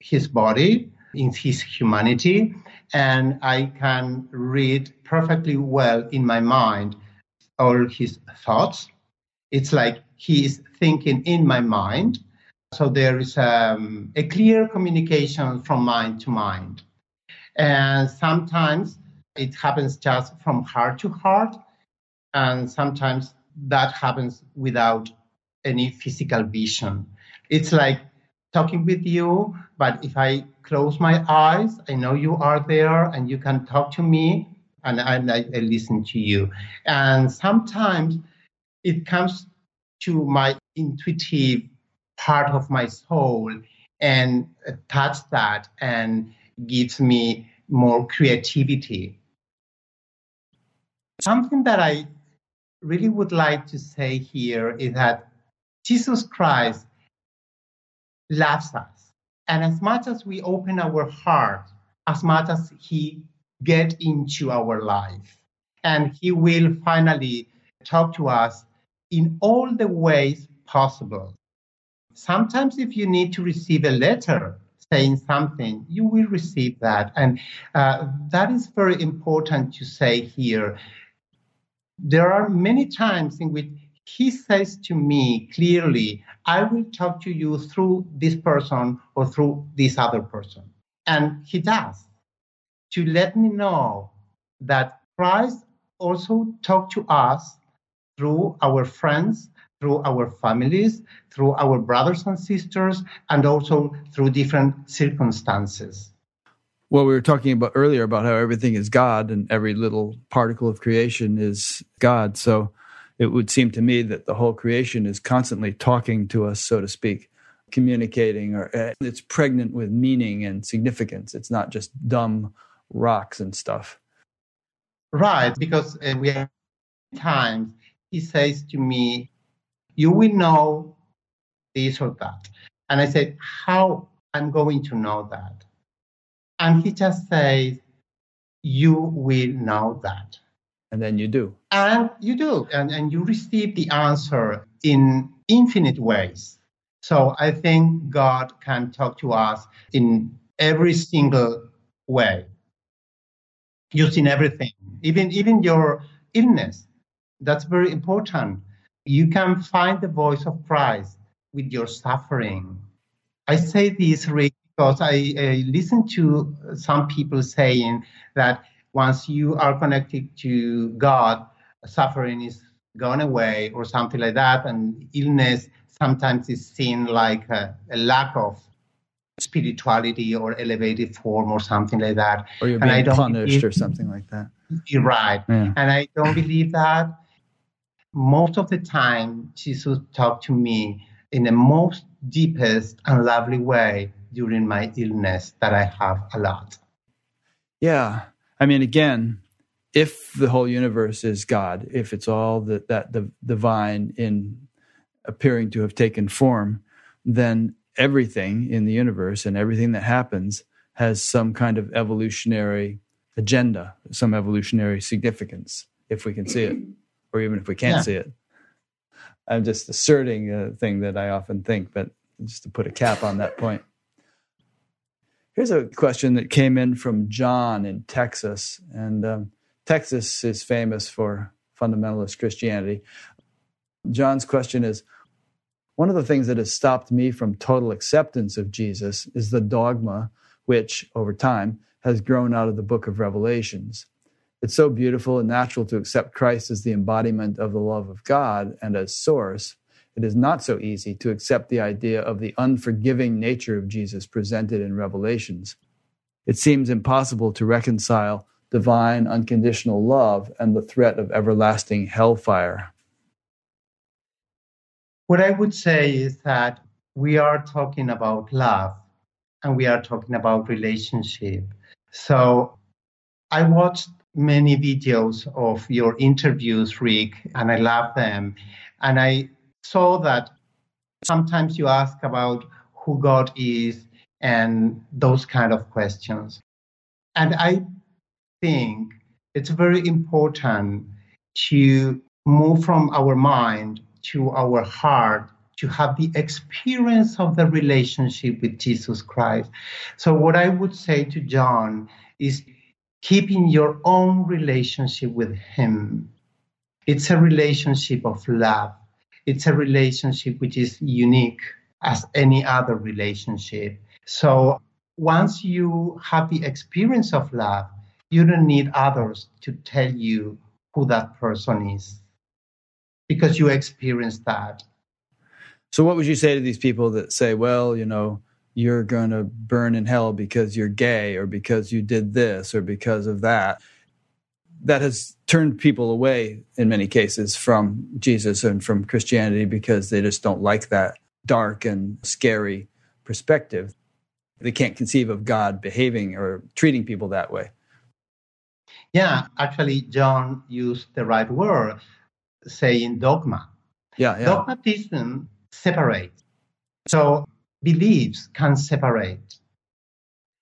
his body in his humanity and I can read perfectly well in my mind all his thoughts. It's like he is thinking in my mind. So there is um, a clear communication from mind to mind. And sometimes it happens just from heart to heart. And sometimes that happens without any physical vision. It's like talking with you, but if I close my eyes, I know you are there and you can talk to me and I, I listen to you. And sometimes it comes to my intuitive part of my soul and touch that and gives me more creativity. Something that I really would like to say here is that Jesus Christ loves us. And as much as we open our heart, as much as he get into our life, and he will finally talk to us in all the ways possible. Sometimes if you need to receive a letter, saying something, you will receive that. And uh, that is very important to say here. There are many times in which he says to me clearly, I will talk to you through this person or through this other person. And he does to let me know that Christ also talked to us through our friends, through our families, through our brothers and sisters, and also through different circumstances. Well, we were talking about earlier about how everything is God and every little particle of creation is God. So it would seem to me that the whole creation is constantly talking to us, so to speak, communicating, or uh, it's pregnant with meaning and significance. It's not just dumb rocks and stuff. Right, because uh, we have times he says to me, you will know this or that. And I said, How I'm going to know that? And he just says, You will know that. And then you do. And you do. And, and you receive the answer in infinite ways. So I think God can talk to us in every single way, using everything, even, even your illness. That's very important you can find the voice of Christ with your suffering. I say this really because I, I listen to some people saying that once you are connected to God, suffering is gone away or something like that, and illness sometimes is seen like a, a lack of spirituality or elevated form or something like that. Or you're being punished believe, or something like that. You're right. Yeah. And I don't believe that most of the time, Jesus talked to me in the most deepest and lovely way during my illness that I have a lot. Yeah. I mean, again, if the whole universe is God, if it's all that, that the divine in appearing to have taken form, then everything in the universe and everything that happens has some kind of evolutionary agenda, some evolutionary significance, if we can see it or even if we can't yeah. see it. I'm just asserting a thing that I often think, but just to put a cap on that point. Here's a question that came in from John in Texas. And um, Texas is famous for fundamentalist Christianity. John's question is One of the things that has stopped me from total acceptance of Jesus is the dogma, which over time has grown out of the book of Revelations. It's so beautiful and natural to accept Christ as the embodiment of the love of God and as source. It is not so easy to accept the idea of the unforgiving nature of Jesus presented in Revelations. it seems impossible to reconcile divine unconditional love and the threat of everlasting hellfire. What I would say is that we are talking about love and we are talking about relationship. So I watched many videos of your interviews, Rick, and I love them. And I saw that sometimes you ask about who God is and those kind of questions. And I think it's very important to move from our mind to our heart to have the experience of the relationship with Jesus Christ. So, what I would say to John is keeping your own relationship with Him. It's a relationship of love, it's a relationship which is unique as any other relationship. So, once you have the experience of love, you don't need others to tell you who that person is because you experienced that. So, what would you say to these people that say, well, you know, you're going to burn in hell because you're gay or because you did this or because of that? That has turned people away in many cases from Jesus and from Christianity because they just don't like that dark and scary perspective. They can't conceive of God behaving or treating people that way. Yeah, actually, John used the right word, saying dogma. Yeah, yeah. Dogmatism separates. So beliefs can separate.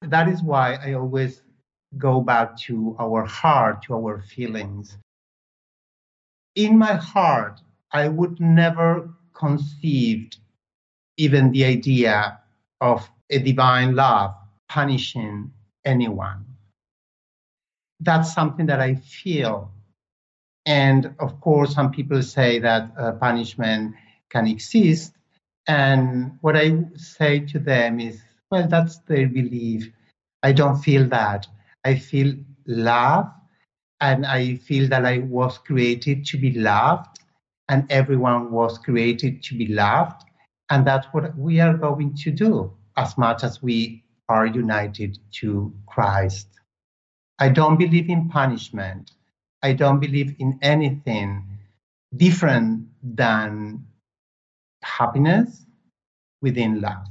That is why I always go back to our heart, to our feelings. In my heart, I would never conceived even the idea of a divine love punishing anyone. That's something that I feel. And of course, some people say that uh, punishment can exist. And what I say to them is, well, that's their belief. I don't feel that. I feel love, and I feel that I was created to be loved, and everyone was created to be loved. And that's what we are going to do as much as we are united to Christ. I don't believe in punishment. I don't believe in anything different than happiness within love.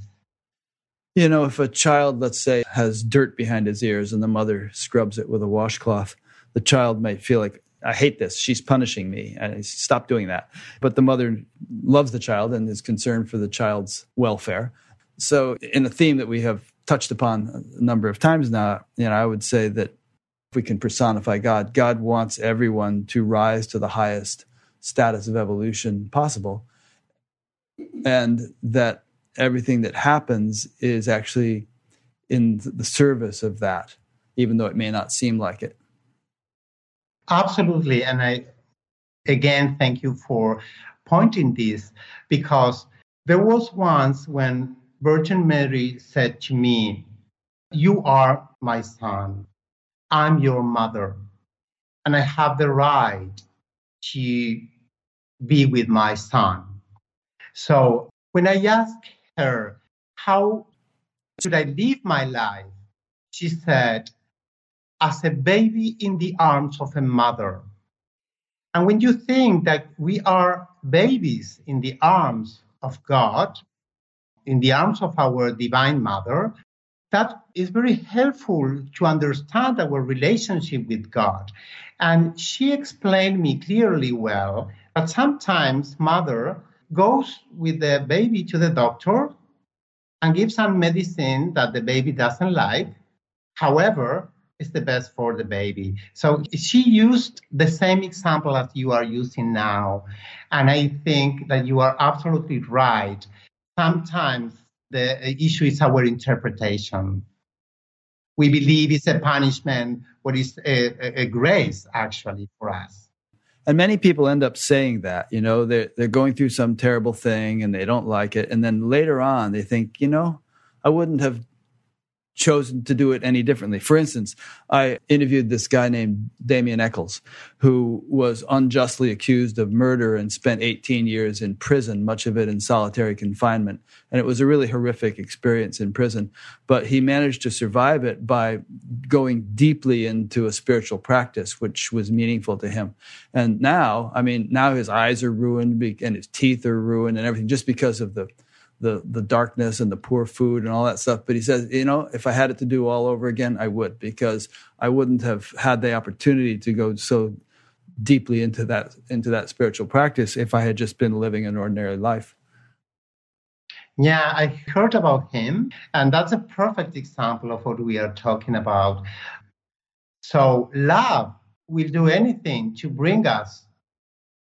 You know, if a child, let's say, has dirt behind his ears and the mother scrubs it with a washcloth, the child might feel like, I hate this. She's punishing me. I stop doing that. But the mother loves the child and is concerned for the child's welfare. So, in a theme that we have touched upon a number of times now, you know, I would say that if we can personify God, God wants everyone to rise to the highest status of evolution possible. And that everything that happens is actually in the service of that, even though it may not seem like it. Absolutely. And I, again, thank you for pointing this because there was once when Virgin Mary said to me, You are my son, I'm your mother, and I have the right to be with my son. So when I asked her, How should I live my life? She said, As a baby in the arms of a mother. And when you think that we are babies in the arms of God, in the arms of our Divine Mother, that is very helpful to understand our relationship with God. And she explained me clearly well that sometimes mother goes with the baby to the doctor and gives some medicine that the baby doesn't like. However, it's the best for the baby. So she used the same example as you are using now. And I think that you are absolutely right. Sometimes the issue is our interpretation. We believe it's a punishment, what is a, a grace actually for us and many people end up saying that you know they're, they're going through some terrible thing and they don't like it. And then later on they think you know i wouldn't have chosen to do it any differently. For instance, I interviewed this guy named Damien Echols, who was unjustly accused of murder and spent 18 years in prison, much of it in solitary confinement. And it was a really horrific experience in prison. But he managed to survive it by going deeply into a spiritual practice, which was meaningful to him. And now, I mean, now his eyes are ruined and his teeth are ruined and everything just because of the the the darkness and the poor food and all that stuff. But he says, you know, if I had it to do all over again, I would because I wouldn't have had the opportunity to go so deeply into that into that spiritual practice if I had just been living an ordinary life. Yeah, I heard about him, and that's a perfect example of what we are talking about. So, love will do anything to bring us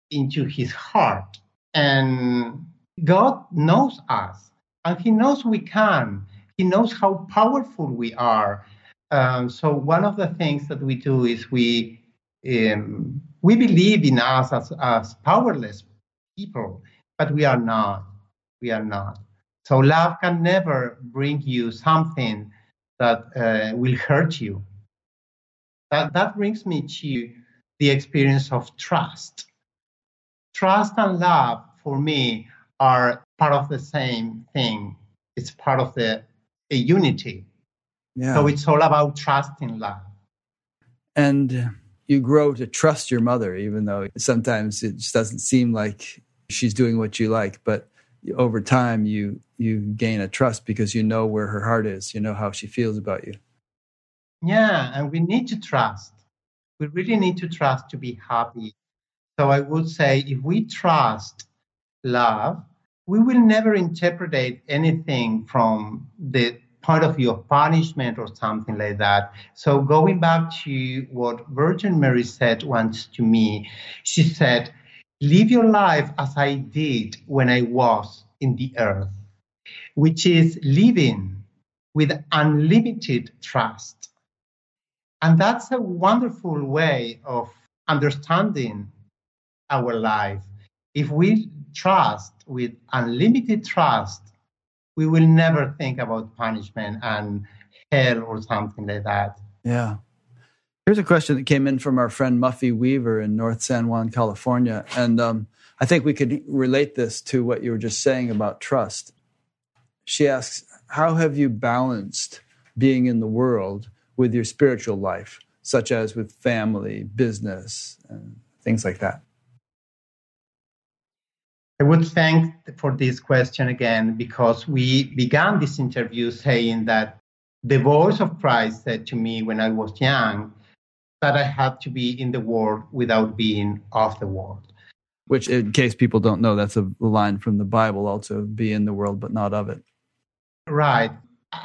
into his heart. And God knows us and He knows we can. He knows how powerful we are. Um, so one of the things that we do is we um, we believe in us as, as powerless people, but we are not. We are not. So love can never bring you something that uh, will hurt you. That that brings me to the experience of trust. Trust and love for me are part of the same thing. It's part of the a unity. Yeah. So it's all about trust in love. And you grow to trust your mother, even though sometimes it just doesn't seem like she's doing what you like. But over time, you you gain a trust because you know where her heart is. You know how she feels about you. Yeah, and we need to trust. We really need to trust to be happy. So I would say if we trust love, we will never interpret anything from the point of view of punishment or something like that. So going back to what Virgin Mary said once to me, she said, live your life as I did when I was in the earth, which is living with unlimited trust. And that's a wonderful way of understanding our life. If we trust, with unlimited trust, we will never think about punishment and hell or something like that. Yeah. Here's a question that came in from our friend Muffy Weaver in North San Juan, California. And um, I think we could relate this to what you were just saying about trust. She asks, How have you balanced being in the world with your spiritual life, such as with family, business, and things like that? I would thank for this question again because we began this interview saying that the voice of Christ said to me when I was young that I had to be in the world without being of the world. Which, in case people don't know, that's a line from the Bible also be in the world but not of it. Right.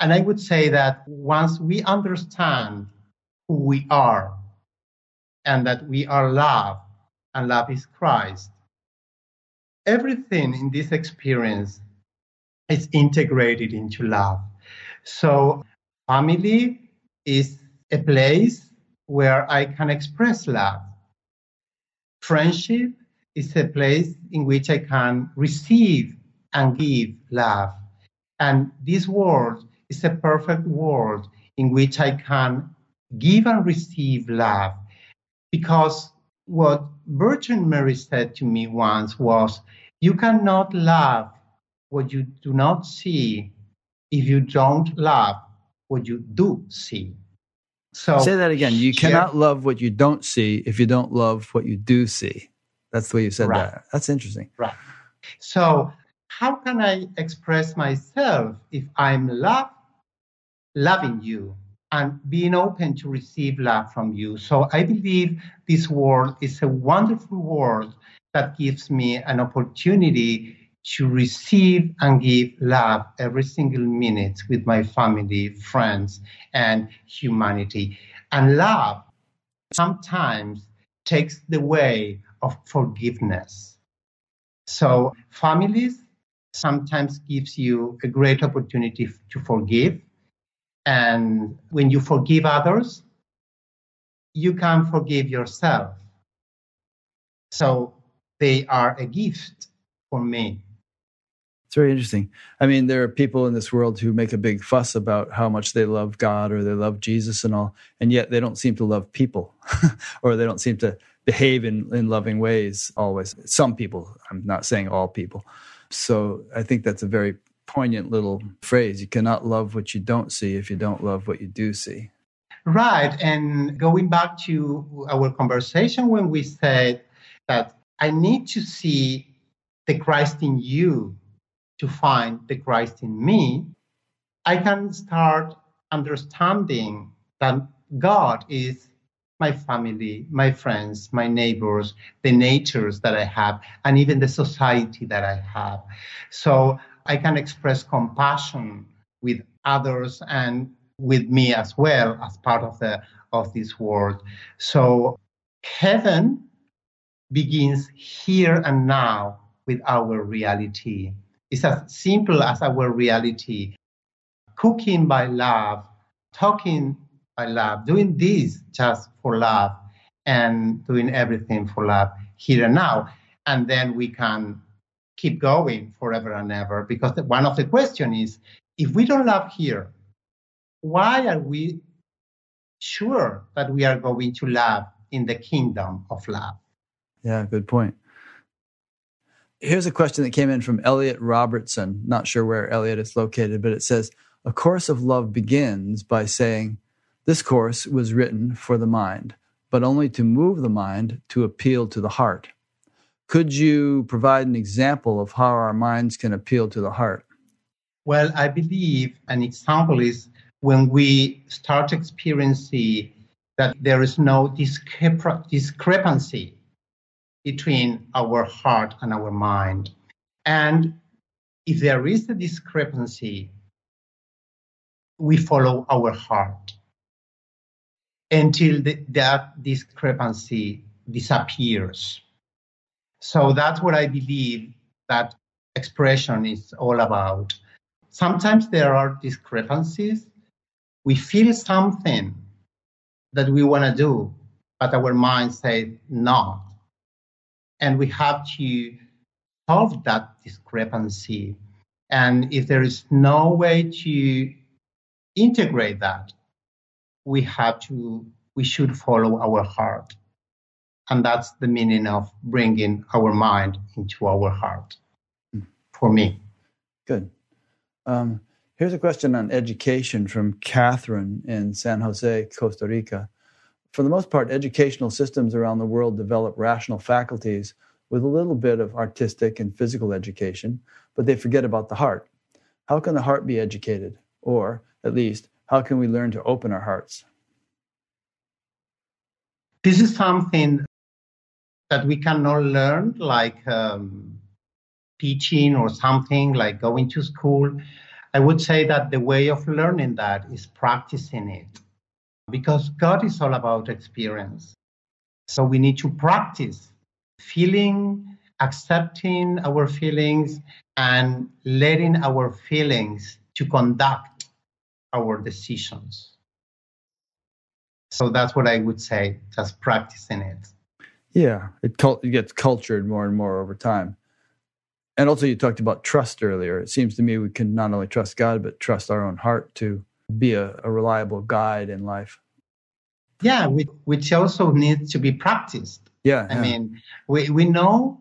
And I would say that once we understand who we are and that we are love and love is Christ, everything in this experience is integrated into love. So, family is a place where I can express love. Friendship is a place in which I can receive and give love. And this world is a perfect world in which I can give and receive love. Because what Virgin Mary said to me once was, You cannot love what you do not see if you don't love what you do see. So say that again. You cannot love what you don't see if you don't love what you do see. That's the way you said right. that. That's interesting. Right. So how can I express myself if I'm love loving you and being open to receive love from you. So I believe this world is a wonderful world that gives me an opportunity to receive and give love every single minute with my family, friends, and humanity. And love sometimes takes the way of forgiveness. So families sometimes gives you a great opportunity to forgive and when you forgive others, you can forgive yourself. So they are a gift for me. It's very interesting. I mean, there are people in this world who make a big fuss about how much they love God or they love Jesus and all, and yet they don't seem to love people or they don't seem to behave in, in loving ways always. Some people, I'm not saying all people. So I think that's a very poignant little phrase. You cannot love what you don't see if you don't love what you do see. Right. And going back to our conversation when we said that I need to see the Christ in you to find the Christ in me, I can start understanding that God is my family, my friends, my neighbors, the natures that I have, and even the society that I have. So I can express compassion with others and with me as well as part of the of this world. So heaven begins here and now with our reality. It's as simple as our reality. Cooking by love, talking by love, doing this just for love, and doing everything for love here and now. And then we can keep going forever and ever. Because the, one of the questions is if we don't love here, why are we sure that we are going to love in the kingdom of love? Yeah, good point. Here's a question that came in from Elliot Robertson. Not sure where Elliot is located, but it says, A course of love begins by saying, This course was written for the mind, but only to move the mind to appeal to the heart. Could you provide an example of how our minds can appeal to the heart? Well, I believe an example is when we start experiencing that there is no discrepancy between our heart and our mind. And if there is a discrepancy, we follow our heart until the, that discrepancy disappears. So that's what I believe that expression is all about. Sometimes there are discrepancies. We feel something that we want to do, but our mind says no. And we have to solve that discrepancy. And if there is no way to integrate that, we have to, we should follow our heart. And that's the meaning of bringing our mind into our heart for me. Good. Um, here's a question on education from Catherine in San Jose, Costa Rica. For the most part, educational systems around the world develop rational faculties with a little bit of artistic and physical education, but they forget about the heart. How can the heart be educated? Or, at least, how can we learn to open our hearts? This is something that we cannot learn like um, teaching or something like going to school. I would say that the way of learning that is practicing it because God is all about experience. So we need to practice feeling, accepting our feelings, and letting our feelings to conduct our decisions. So that's what I would say, just practicing it. Yeah, it, cult- it gets cultured more and more over time. And also, you talked about trust earlier. It seems to me we can not only trust God, but trust our own heart to be a, a reliable guide in life. Yeah, which also needs to be practiced. Yeah. I yeah. mean, we, we know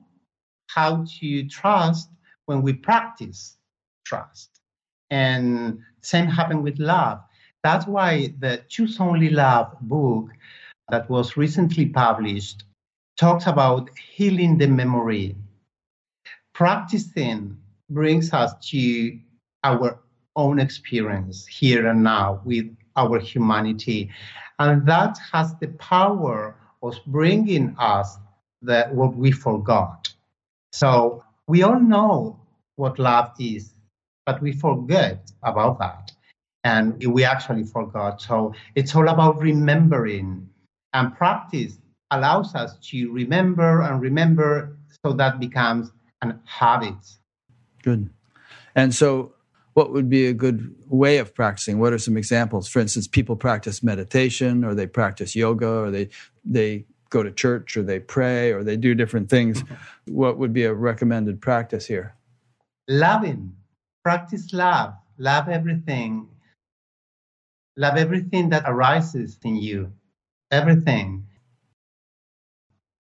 how to trust when we practice trust. And same happened with love. That's why the Choose Only Love book that was recently published talks about healing the memory. Practicing brings us to our own experience here and now with our humanity. And that has the power of bringing us the, what we forgot. So we all know what love is, but we forget about that. And we actually forgot. So it's all about remembering and practice allows us to remember and remember so that becomes an habit. Good. And so, what would be a good way of practicing? What are some examples? For instance, people practice meditation or they practice yoga or they, they go to church or they pray or they do different things. Mm-hmm. What would be a recommended practice here? loving. Practice love. Love everything. Love everything that arises in you. Everything.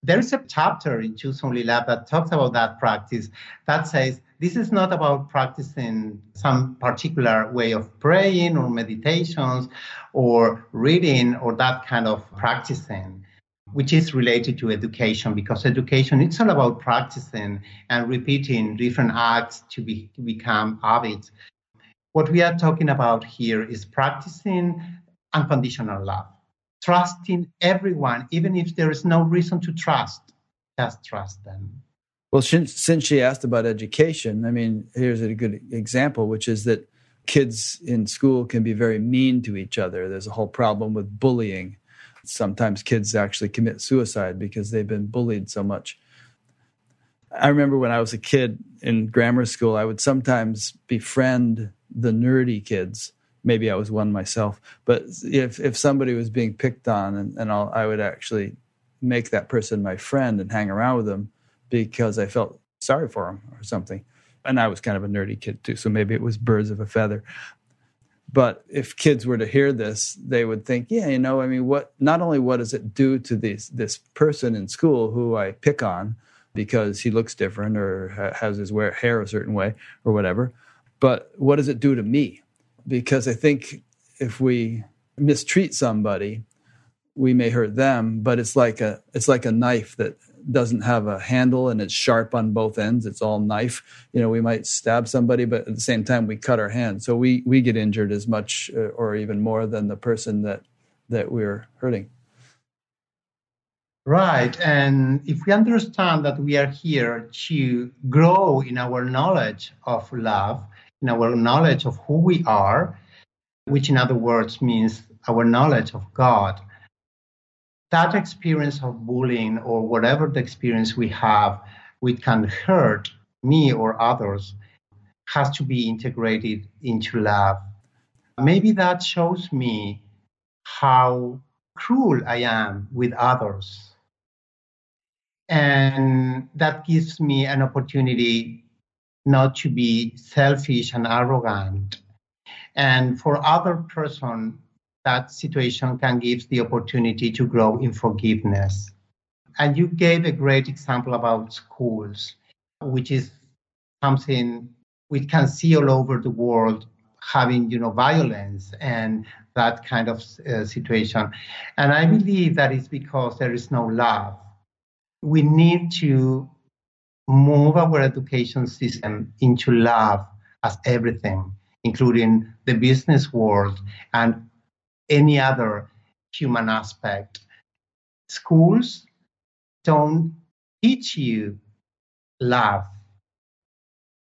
There is a chapter in Choose Only Love that talks about that practice that says this is not about practicing some particular way of praying or meditations or reading or that kind of practicing which is related to education because education it's all about practicing and repeating different acts to, be, to become habits. What we are talking about here is practicing unconditional love trusting everyone even if there is no reason to trust just trust them well since she asked about education i mean here's a good example which is that kids in school can be very mean to each other there's a whole problem with bullying sometimes kids actually commit suicide because they've been bullied so much. I remember when I was a kid in grammar school, I would sometimes befriend the nerdy kids. Maybe I was one myself, but if if somebody was being picked on, and, and I would actually make that person my friend and hang around with them because I felt sorry for them or something. And I was kind of a nerdy kid too, so maybe it was birds of a feather. But if kids were to hear this, they would think, yeah, you know, I mean, what? Not only what does it do to this this person in school who I pick on because he looks different or has his hair a certain way or whatever, but what does it do to me? Because I think if we mistreat somebody, we may hurt them, but it's like a it's like a knife that doesn't have a handle and it's sharp on both ends. It's all knife. You know, we might stab somebody, but at the same time, we cut our hand. So we we get injured as much uh, or even more than the person that that we're hurting. Right. And if we understand that we are here to grow in our knowledge of love, in our knowledge of who we are, which in other words means our knowledge of God, that experience of bullying or whatever the experience we have, which can hurt me or others, has to be integrated into love. Maybe that shows me how cruel I am with others. And that gives me an opportunity not to be selfish and arrogant. And for other person that situation can give the opportunity to grow in forgiveness. And you gave a great example about schools, which is something we can see all over the world having you know violence and that kind of uh, situation and i believe that is because there is no love we need to move our education system into love as everything including the business world and any other human aspect. Schools don't teach you love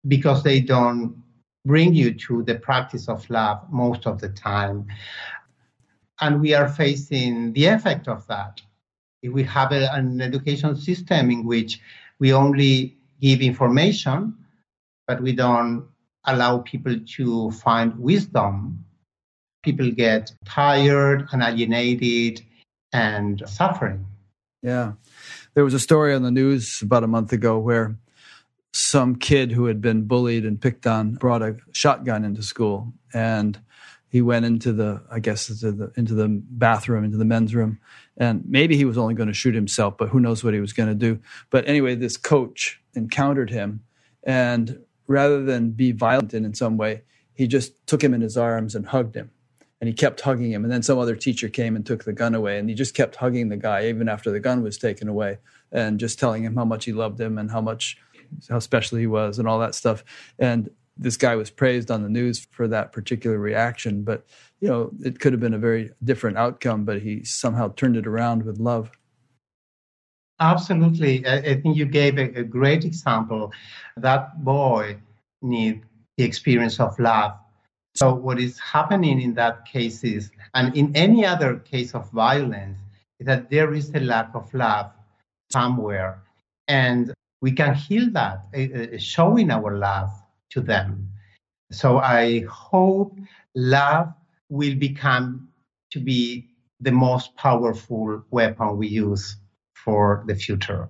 because they don't bring you to the practice of love most of the time. And we are facing the effect of that. If we have a, an education system in which we only give information, but we don't allow people to find wisdom people get tired and alienated and suffering. Yeah. There was a story on the news about a month ago where some kid who had been bullied and picked on brought a shotgun into school and he went into the i guess into the, into the bathroom into the men's room and maybe he was only going to shoot himself but who knows what he was going to do but anyway this coach encountered him and rather than be violent in, in some way he just took him in his arms and hugged him and he kept hugging him. And then some other teacher came and took the gun away, and he just kept hugging the guy even after the gun was taken away, and just telling him how much he loved him and how much how special he was and all that stuff. And this guy was praised on the news for that particular reaction, but you know it could have been a very different outcome. But he somehow turned it around with love. Absolutely, I think you gave a, great example. That boy need the experience of love so what is happening in that case is, and in any other case of violence, is that there is a lack of love somewhere. And we can heal that, uh, showing our love to them. Mm-hmm. So I hope love will become to be the most powerful weapon we use for the future.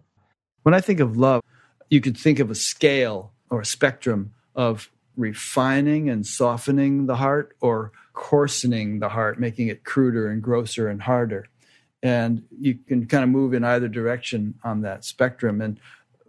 When I think of love, you could think of a scale or a spectrum of refining and softening the heart or coarsening the heart, making it cruder and grosser and harder. And you can kind of move in either direction on that spectrum and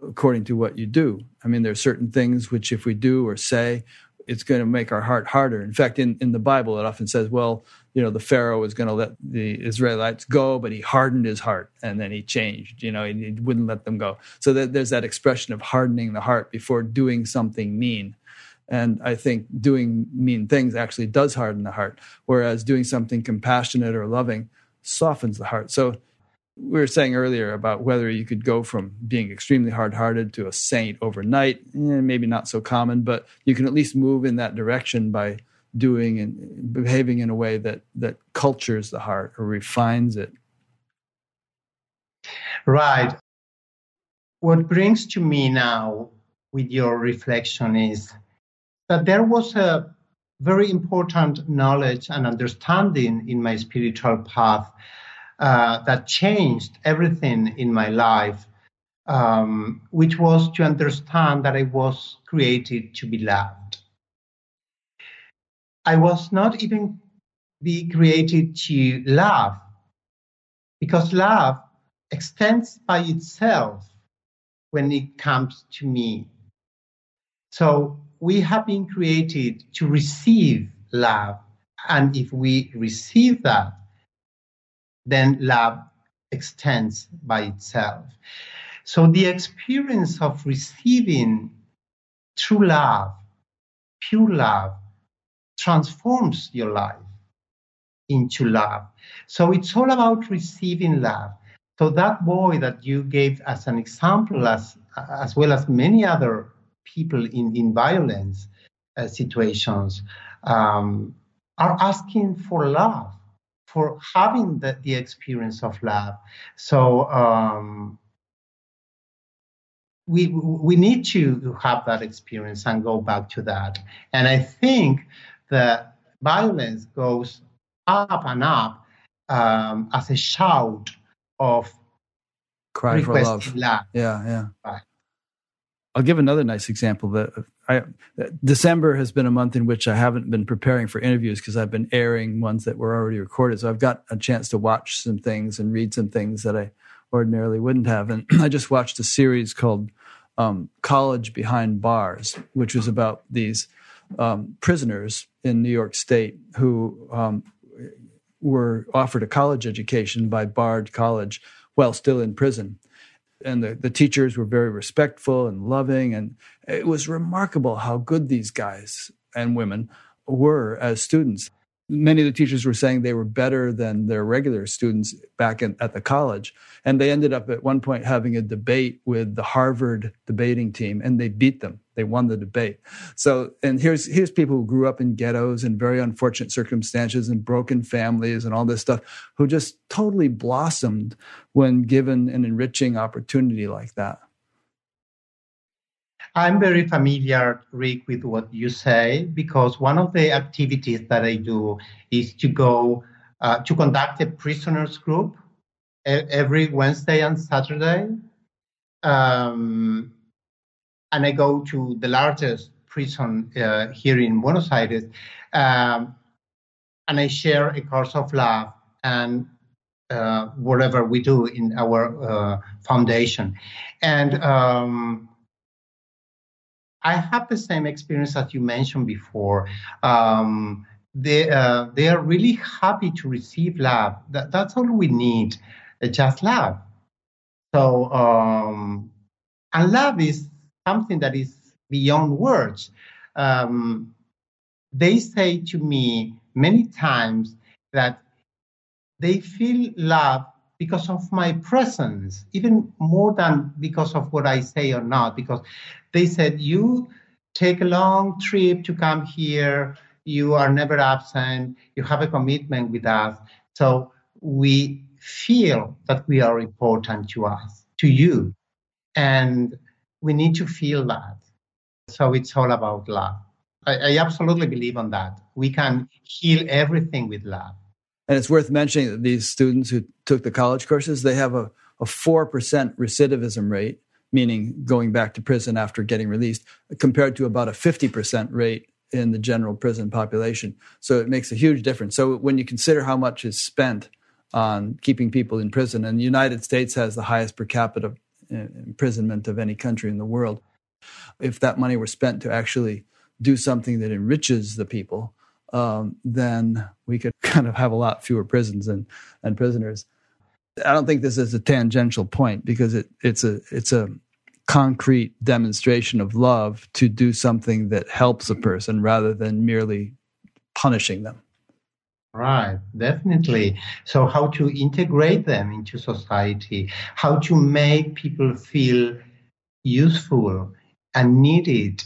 according to what you do. I mean, there are certain things which, if we do or say, it's going to make our heart harder. In fact, in, in the Bible, it often says, well, you know, the Pharaoh was going to let the Israelites go, but he hardened his heart and then he changed, you know, he, he wouldn't let them go. So that there's that expression of hardening the heart before doing something mean. And I think doing mean things actually does harden the heart, whereas doing something compassionate or loving softens the heart. So we were saying earlier about whether you could go from being extremely hard-hearted to a saint overnight eh, maybe not so common but you can at least move in that direction by doing and behaving in a way that that cultures the heart or refines it. Right. What brings to me now with your reflection is that there was a very important knowledge and understanding in my spiritual path uh, that changed everything in my life, um, which was to understand that I was created to be loved. I was not even be created to love, because love extends by itself when it comes to me. So we have been created to receive love. And if we receive that, then love extends by itself. So the experience of receiving true love, pure love, transforms your life into love. So it's all about receiving love. So that boy that you gave as an example, as as well as many other people in in violence uh, situations, um, are asking for love for having the, the experience of love. So um, we we need to have that experience and go back to that. And I think the violence goes up and up um, as a shout of cry for love. love. Yeah, yeah. Right. I'll give another nice example. That I, December has been a month in which I haven't been preparing for interviews because I've been airing ones that were already recorded. So I've got a chance to watch some things and read some things that I ordinarily wouldn't have. And I just watched a series called um, College Behind Bars, which was about these um, prisoners in New York State who um, were offered a college education by Bard College while still in prison and the, the teachers were very respectful and loving and it was remarkable how good these guys and women were as students many of the teachers were saying they were better than their regular students back in, at the college. And they ended up at one point having a debate with the Harvard debating team, and they beat them. They won the debate. So, and here's here's people who grew up in ghettos and very unfortunate circumstances and broken families and all this stuff, who just totally blossomed when given an enriching opportunity like that. I'm very familiar, Rick, with what you say because one of the activities that I do is to go uh, to conduct a prisoners group every Wednesday and Saturday. Um, and I go to the largest prison uh, here in Buenos Aires. Um, and I share a course of love and uh, whatever we do in our uh, foundation. And um, I have the same experience as you mentioned before. Um, they uh, they are really happy to receive love. That, that's all we need, uh, just love. So um, and love is something that is beyond words. Um, they say to me many times that they feel love because of my presence, even more than because of what I say or not, because they said, You take a long trip to come here, you are never absent, you have a commitment with us. So we feel that we are important to us, to you. And we need to feel that. So it's all about love. I, I absolutely believe on that. We can heal everything with love. And it's worth mentioning that these students who took the college courses, they have a, a 4% recidivism rate meaning going back to prison after getting released, compared to about a 50% rate in the general prison population. So it makes a huge difference. So when you consider how much is spent on keeping people in prison, and the United States has the highest per capita imprisonment of any country in the world, if that money were spent to actually do something that enriches the people, um, then we could kind of have a lot fewer prisons and, and prisoners. I don't think this is a tangential point because it, it's a it's a concrete demonstration of love to do something that helps a person rather than merely punishing them. Right, definitely. So, how to integrate them into society, how to make people feel useful and needed,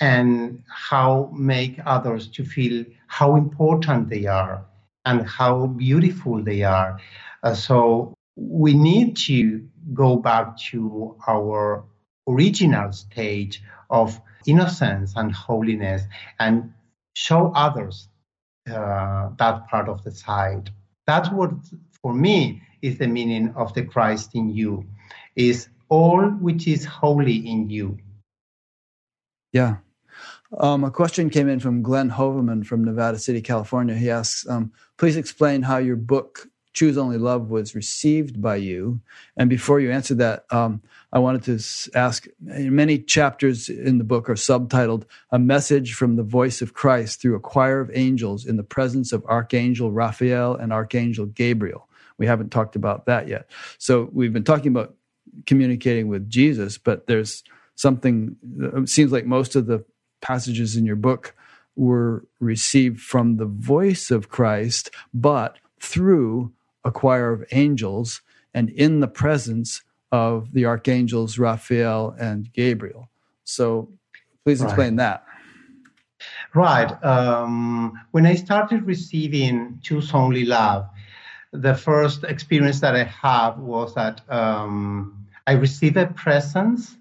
and how make others to feel how important they are and how beautiful they are. Uh, so, we need to go back to our original stage of innocence and holiness and show others uh, that part of the side. That's what, for me, is the meaning of the Christ in you, is all which is holy in you. Yeah. Um, a question came in from Glenn Hoverman from Nevada City, California. He asks, um, please explain how your book Choose Only Love was received by you. And before you answer that, um, I wanted to ask many chapters in the book are subtitled A Message from the Voice of Christ through a choir of angels in the presence of Archangel Raphael and Archangel Gabriel. We haven't talked about that yet. So we've been talking about communicating with Jesus, but there's something, it seems like most of the passages in your book were received from the voice of Christ, but through a choir of angels and in the presence of the archangels Raphael and Gabriel. So please explain right. that. Right. Um, when I started receiving Choose Only Love, the first experience that I had was that um, I received a presence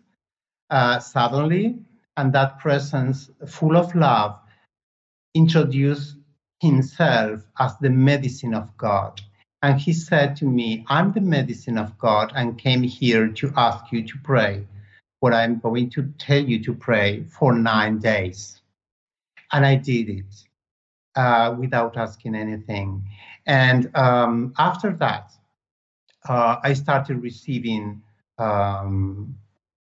uh, suddenly, and that presence, full of love, introduced himself as the medicine of God. And he said to me, I'm the medicine of God and came here to ask you to pray what I'm going to tell you to pray for nine days. And I did it uh, without asking anything. And um, after that, uh, I started receiving, um,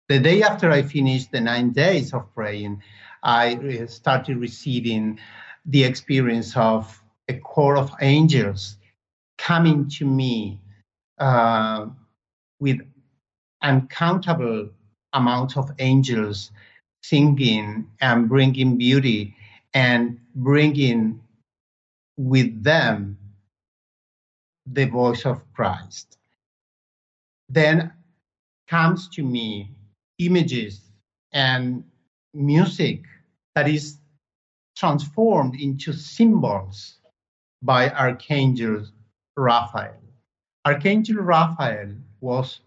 the day after I finished the nine days of praying, I started receiving the experience of a choir of angels coming to me uh, with uncountable amounts of angels singing and bringing beauty and bringing with them the voice of Christ. Then comes to me images and music that is transformed into symbols by archangels Raphael. Archangel Raphael was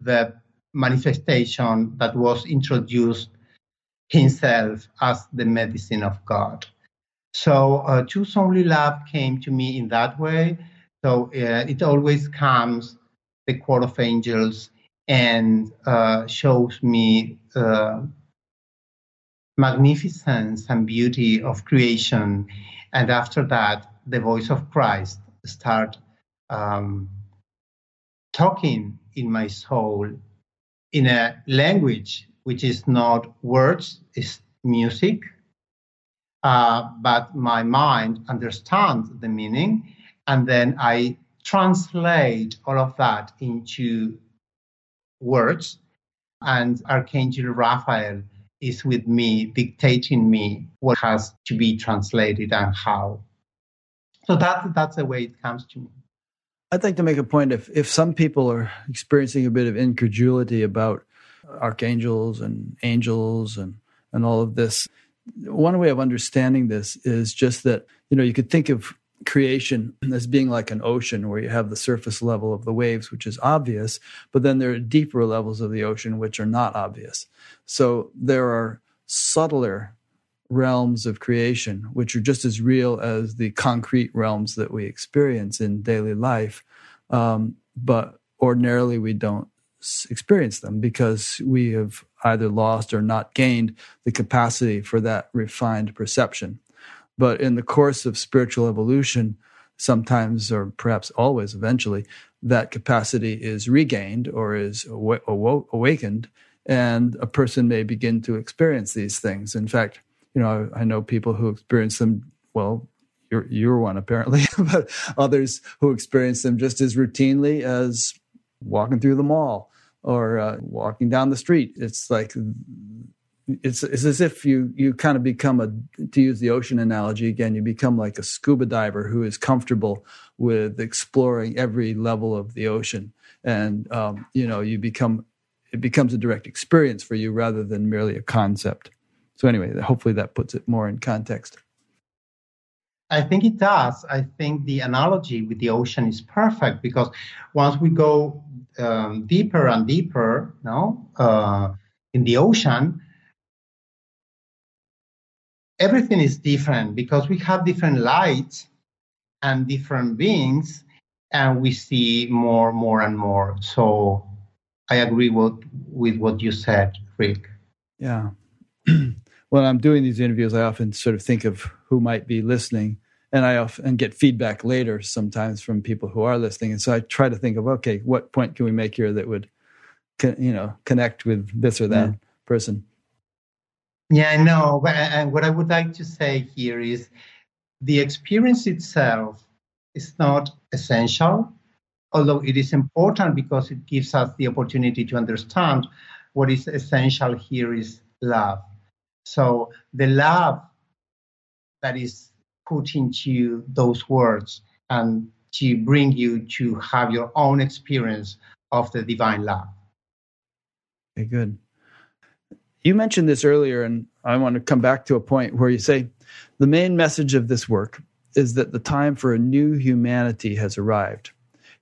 the manifestation that was introduced himself as the medicine of God. So, uh, Choose Only Love came to me in that way. So, uh, it always comes, the court of angels, and uh, shows me uh, magnificence and beauty of creation. And after that, the voice of Christ start um, talking in my soul in a language which is not words, it's music, uh, but my mind understands the meaning, and then I translate all of that into words, and Archangel Raphael is with me, dictating me what has to be translated and how. So that that's the way it comes to me. I'd like to make a point if if some people are experiencing a bit of incredulity about archangels and angels and and all of this, one way of understanding this is just that you know you could think of creation as being like an ocean where you have the surface level of the waves which is obvious but then there are deeper levels of the ocean which are not obvious. So there are subtler realms of creation, which are just as real as the concrete realms that we experience in daily life. Um, but ordinarily, we don't experience them because we have either lost or not gained the capacity for that refined perception. But in the course of spiritual evolution, sometimes or perhaps always eventually, that capacity is regained or is aw- aw- awakened, and a person may begin to experience these things. In fact, you know, I, I know people who experience them, well, you're, you're one apparently, but others who experience them just as routinely as walking through the mall or uh, walking down the street. It's like it's it's as if you you kind of become a to use the ocean analogy again. You become like a scuba diver who is comfortable with exploring every level of the ocean, and um, you know you become it becomes a direct experience for you rather than merely a concept. So anyway, hopefully that puts it more in context. I think it does. I think the analogy with the ocean is perfect because once we go um, deeper and deeper, no, uh, in the ocean, everything is different because we have different lights and different beings, and we see more, more, and more. So I agree with with what you said, Rick. Yeah. when I'm doing these interviews, I often sort of think of who might be listening, and I often get feedback later sometimes from people who are listening, and so I try to think of okay, what point can we make here that would, you know, connect with this or that yeah. person. Yeah, I know. But uh, and what I would like to say here is, the experience itself is not essential, although it is important because it gives us the opportunity to understand what is essential here is love so the love that is put into those words and to bring you to have your own experience of the divine love. Okay, good. You mentioned this earlier, and I want to come back to a point where you say the main message of this work is that the time for a new humanity has arrived.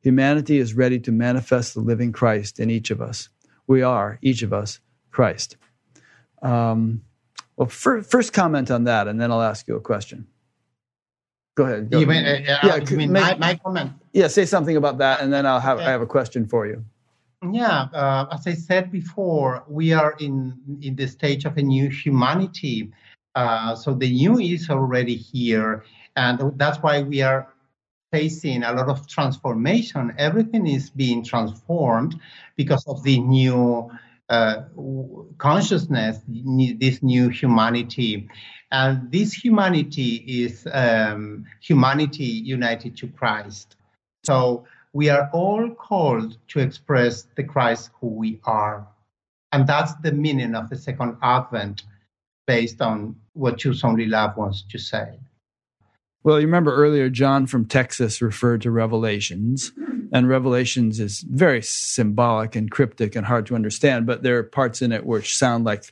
Humanity is ready to manifest the living Christ in each of us. We are, each of us, Christ. Um, well, for, first comment on that, and then I'll ask you a question. Go ahead. Go you mean, uh, yeah, you mean make, my, my, comment? Yeah, say something about that, and then I'll have I have a question for you. Yeah, uh, as I said before, we are in in the stage of a new humanity. Uh, so the new is already here, and that's why we are facing a lot of transformation. Everything is being transformed because of the new uh, consciousness, this new humanity. And this humanity is um, humanity united to Christ. So we are all called to express the Christ who we are. And that's the meaning of the second advent based on what Choose Only Love wants to say. Well, you remember earlier, John from Texas referred to Revelations, and Revelations is very symbolic and cryptic and hard to understand, but there are parts in it which sound like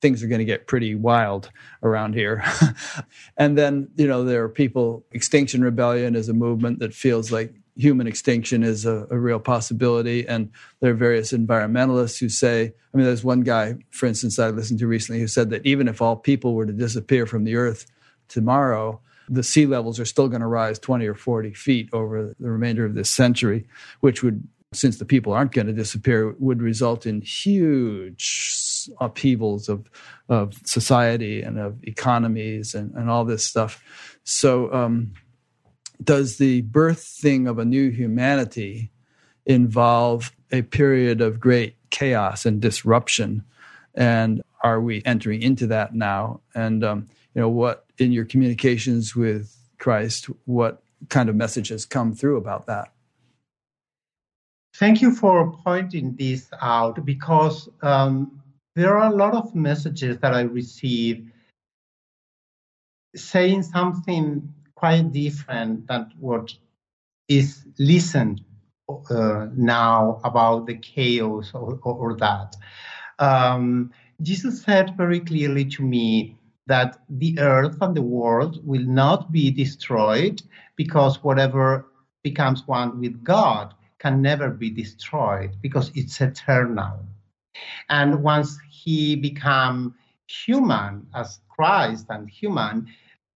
things are going to get pretty wild around here. and then, you know, there are people, Extinction Rebellion is a movement that feels like human extinction is a, a, real possibility. And there are various environmentalists who say, I mean, there's one guy, for instance, I listened to recently who said that even if all people were to disappear from the earth tomorrow, the sea levels are still going to rise 20 or 40 feet over the remainder of this century, which would, since the people aren't going to disappear, would result in huge upheavals of, of society and of economies and, and all this stuff. So, um, does the birthing of a new humanity involve a period of great chaos and disruption? And are we entering into that now? And um, you know what in your communications with Christ, what kind of messages come through about that? Thank you for pointing this out because um, there are a lot of messages that I receive saying something quite different than what is listened uh, now about the chaos or, or, or that. Um, Jesus said very clearly to me that the earth and the world will not be destroyed because whatever becomes one with God can never be destroyed because it's eternal. And once he became human as Christ and human,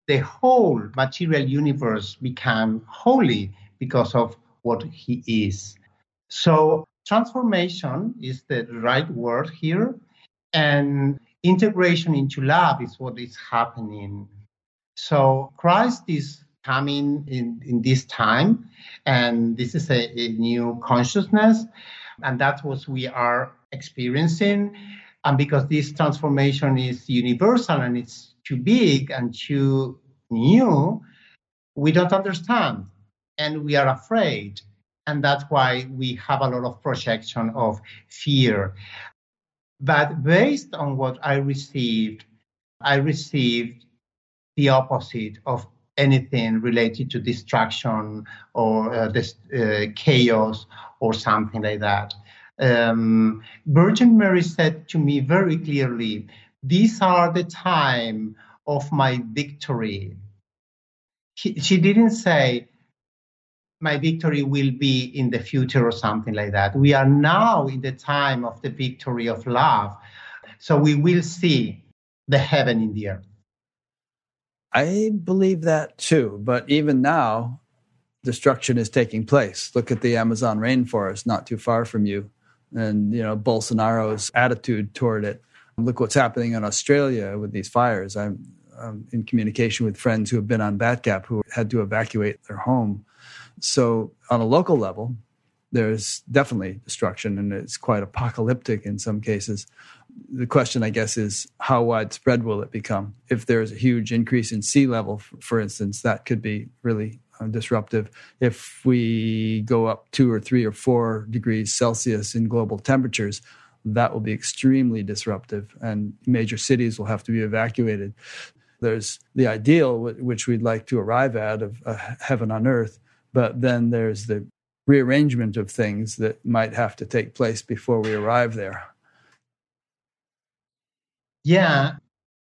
the whole material universe became holy because of what he is. So transformation is the right word here, and integration into love is what is happening. So Christ is coming in, in this time, and this is a, a new consciousness, and that's what we are experiencing. And because this transformation is universal and it's too big and too new, we don't understand and we are afraid. And that's why we have a lot of projection of fear. But based on what I received, I received the opposite of anything related to distraction or uh, this, uh, chaos or something like that. Um, Virgin Mary said to me very clearly, "These are the time of my victory." She, she didn't say, my victory will be in the future or something like that. We are now in the time of the victory of love. So we will see the heaven in the earth. I believe that too. But even now, destruction is taking place. Look at the Amazon rainforest not too far from you and you know Bolsonaro's attitude toward it. Look what's happening in Australia with these fires. I'm, I'm in communication with friends who have been on Batgap who had to evacuate their home so, on a local level, there's definitely destruction and it's quite apocalyptic in some cases. The question, I guess, is how widespread will it become? If there's a huge increase in sea level, for instance, that could be really uh, disruptive. If we go up two or three or four degrees Celsius in global temperatures, that will be extremely disruptive and major cities will have to be evacuated. There's the ideal, which we'd like to arrive at, of heaven on earth but then there's the rearrangement of things that might have to take place before we arrive there. Yeah,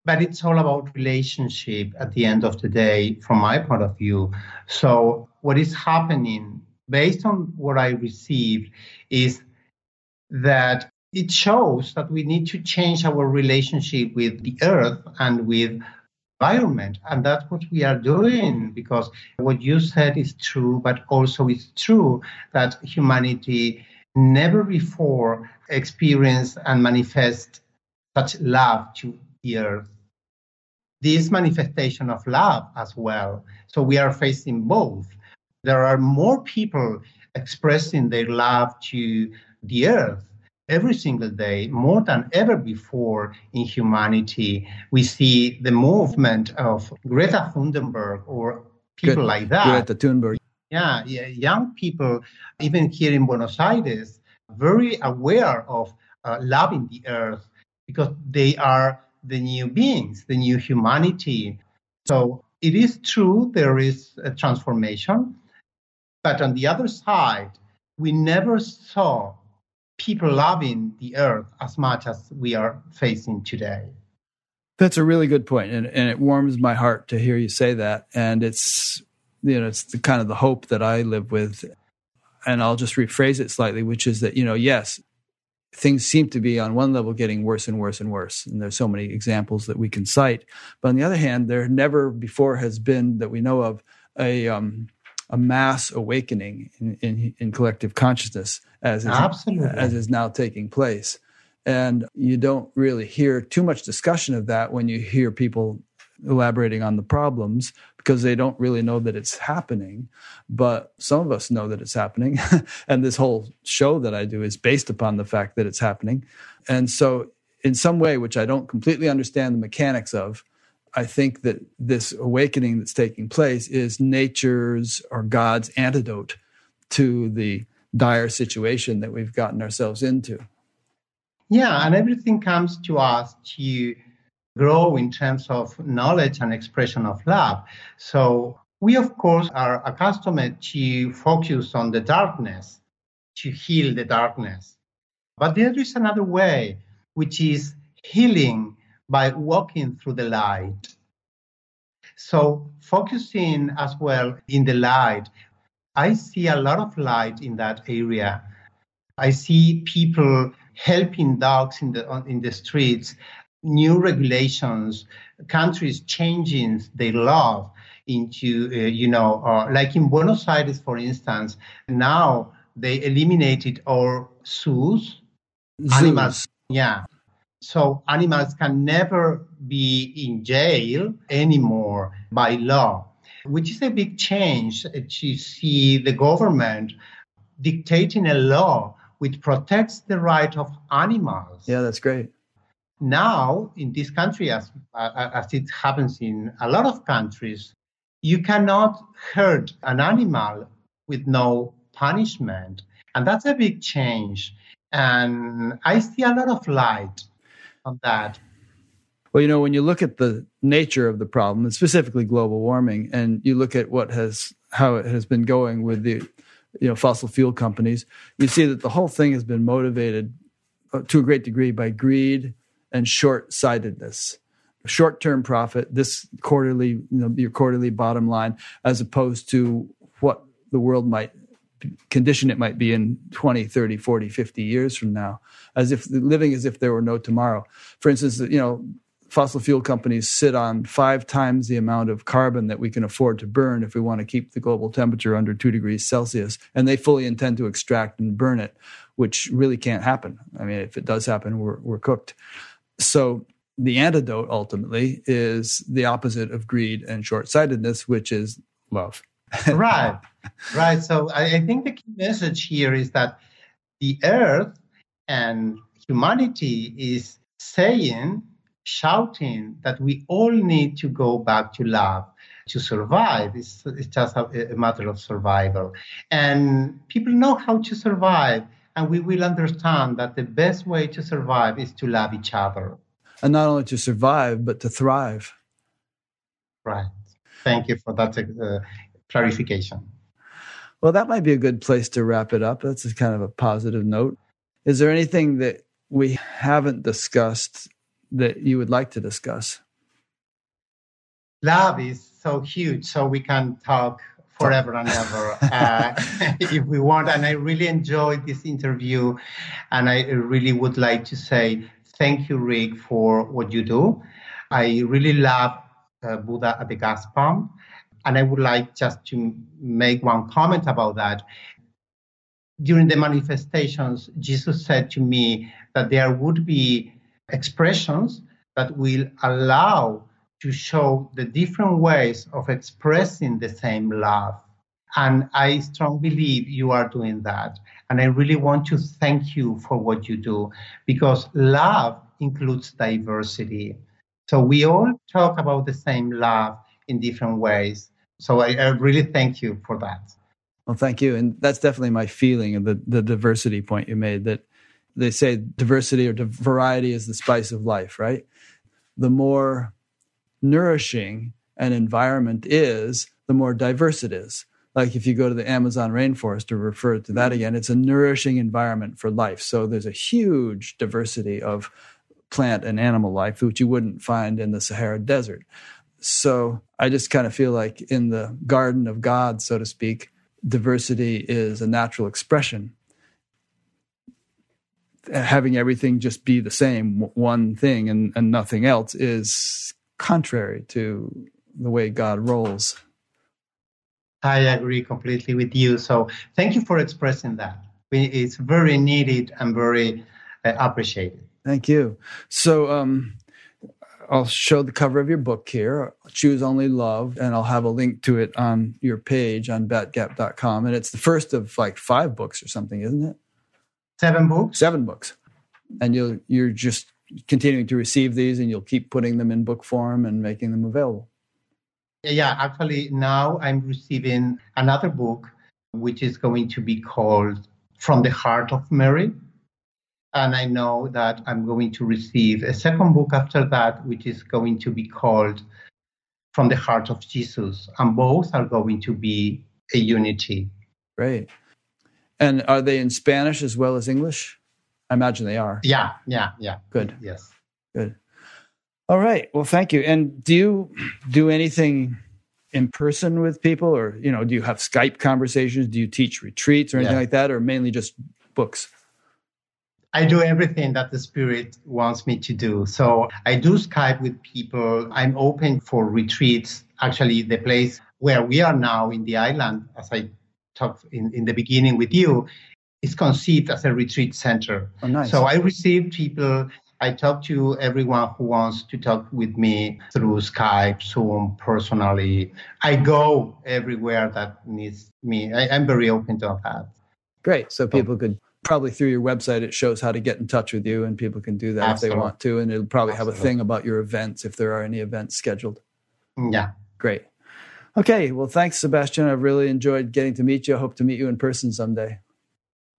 but it's all about relationship at the end of the day, from my point of view. So, what is happening based on what I received is that it shows that we need to change our relationship with the earth and with environment. And that's what we are doing because what you said is true, but also it's true that humanity never before experienced and manifest such love to the earth. This manifestation of love as well. So we are facing both. There are more people expressing their love to the earth every single day, more than ever before in humanity. We see the movement of Greta Thunberg or people like that. Greta Thunberg. Yeah, yeah, young people, even here in Buenos Aires, very aware of uh, loving the earth because they are the new beings, the new humanity. So it is true there is a transformation, but on the other side, we never saw people loving the earth as much as we are facing today. That's a really good point, and, and it warms my heart to hear you say that. And it's you know it's the kind of the hope that I live with. And I'll just rephrase it slightly, which is that you know yes, things seem to be on one level getting worse and worse and worse, and there's so many examples that we can cite. But on the other hand, there never before has been that we know of a um, a mass awakening in, in, in collective consciousness as is, as is now taking place. And you don't really hear too much discussion of that when you hear people elaborating on the problems because they don't really know that it's happening. But some of us know that it's happening. and this whole show that I do is based upon the fact that it's happening. And so, in some way, which I don't completely understand the mechanics of, I think that this awakening that's taking place is nature's or God's antidote to the dire situation that we've gotten ourselves into. Yeah, and everything comes to us to grow in terms of knowledge and expression of love. So we, of course, are accustomed to focus on the darkness, to heal the darkness. But there is another way, which is healing by walking through the light. So focusing as well in the light, I see a lot of light in that area. I see people helping dogs in the in the streets, new regulations, countries changing their law into uh, you know uh, like in Buenos Aires, for instance. Now they eliminated all zoos. Zoos. Animals, yeah. So animals can never be in jail anymore by law, which is a big change to see the government dictating a law which protects the right of animals. Yeah, that's great. Now, in this country, as, as it happens in a lot of countries, you cannot hurt an animal with no punishment. And that's a big change. And I see a lot of light on that. Well, you know, when you look at the nature of the problem, and specifically global warming, and you look at what has how it has been going with the you know fossil fuel companies, you see that the whole thing has been motivated uh, to a great degree by greed and short-sightedness. Short-term profit this quarterly you know your quarterly bottom line as opposed to what the world might condition it might be in 20 30 40 50 years from now as if living as if there were no tomorrow. For instance you know fossil fuel companies sit on five times the amount of carbon that we can afford to burn if we want to keep the global temperature under 2 degrees celsius and they fully intend to extract and burn it which really can't happen. I mean if it does happen we're, we're cooked. So the antidote ultimately is the opposite of greed and short-sightedness which is love. Right. Right. So I, I think the key message here is that the earth and humanity is saying shouting that we all need to go back to love to survive. It's, it's just a, a matter of survival. And people know how to survive and we will understand that the best way to survive is to love each other. And not only to survive but to thrive. Right. Thank you for that uh, clarification. Well that might be a good place to wrap it up. That's kind of a positive note. Is there anything that we haven't discussed that you would like to discuss love is so huge so we can talk forever and ever uh, if we want. And I really enjoyed this interview. And I really would like to say thank you, Rick, for what you do. I really love uh, Buddha at the gas pump. And I would like just to make one comment about that. During the manifestations, Jesus said to me that there would be expressions that will allow to show the different ways of expressing the same love. And I strongly believe you are doing that. And I really want to thank you for what you do because love includes diversity. So we all talk about the same love in different ways. So I, I really thank you for that. Well, thank you. And that's definitely my feeling of the, the diversity point you made that they say diversity or variety is the spice of life, right? The more nourishing an environment is, the more diverse it is. Like if you go to the Amazon rainforest to refer to that again, it's a nourishing environment for life. So there's a huge diversity of plant and animal life, which you wouldn't find in the Sahara Desert. So I just kind of feel like in the garden of God, so to speak, diversity is a natural expression. Having everything just be the same, one thing and, and nothing else, is contrary to the way God rolls. I agree completely with you. So thank you for expressing that. It's very needed and very uh, appreciated. Thank you. So um, I'll show the cover of your book here, Choose Only Love, and I'll have a link to it on your page on batgap.com. And it's the first of like five books or something, isn't it? Seven books. Seven books. And you'll you're just continuing to receive these and you'll keep putting them in book form and making them available. Yeah, actually, now I'm receiving another book, which is going to be called From the Heart of Mary. And I know that I'm going to receive a second book after that, which is going to be called From the Heart of Jesus. And both are going to be a unity. Great. And are they in Spanish as well as English? I imagine they are. Yeah, yeah, yeah. Good. Yes. Good. All right. Well, thank you. And do you do anything in person with people, or you know, do you have Skype conversations? Do you teach retreats or anything yeah. like that, or mainly just books? I do everything that the spirit wants me to do. So I do Skype with people. I'm open for retreats. Actually, the place where we are now in the island, as I talked in, in the beginning with you, is conceived as a retreat center. Oh, nice. So I receive people. I talk to everyone who wants to talk with me through Skype, Zoom, personally. I go everywhere that needs me. I, am very open to that. Great. So oh. people could probably through your website it shows how to get in touch with you and people can do that Absolutely. if they want to and it'll probably Absolutely. have a thing about your events if there are any events scheduled yeah great okay. Well thanks sebastian. I've really enjoyed getting to meet you. I hope to meet you in person someday.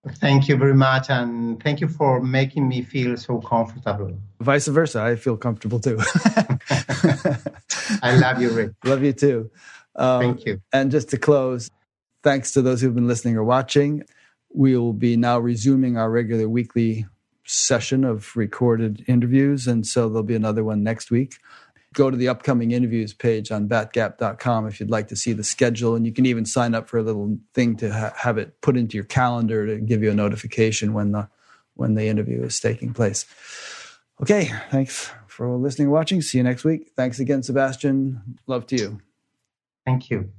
Thank you very much and thank you for making me feel so comfortable. Vice versa. I feel comfortable too. I love you rick. Love you too. Um, thank you. and just to close thanks to those who've been listening or watching. We will be now resuming our regular weekly session of recorded interviews. And so there'll be another one next week. Go to the upcoming interviews page on batgap.com if you'd like to see the schedule. And you can even sign up for a little thing to ha- have it put into your calendar to give you a notification when the, when the interview is taking place. Okay, thanks for listening and watching. See you next week. Thanks again, Sebastian. Love to you. Thank you.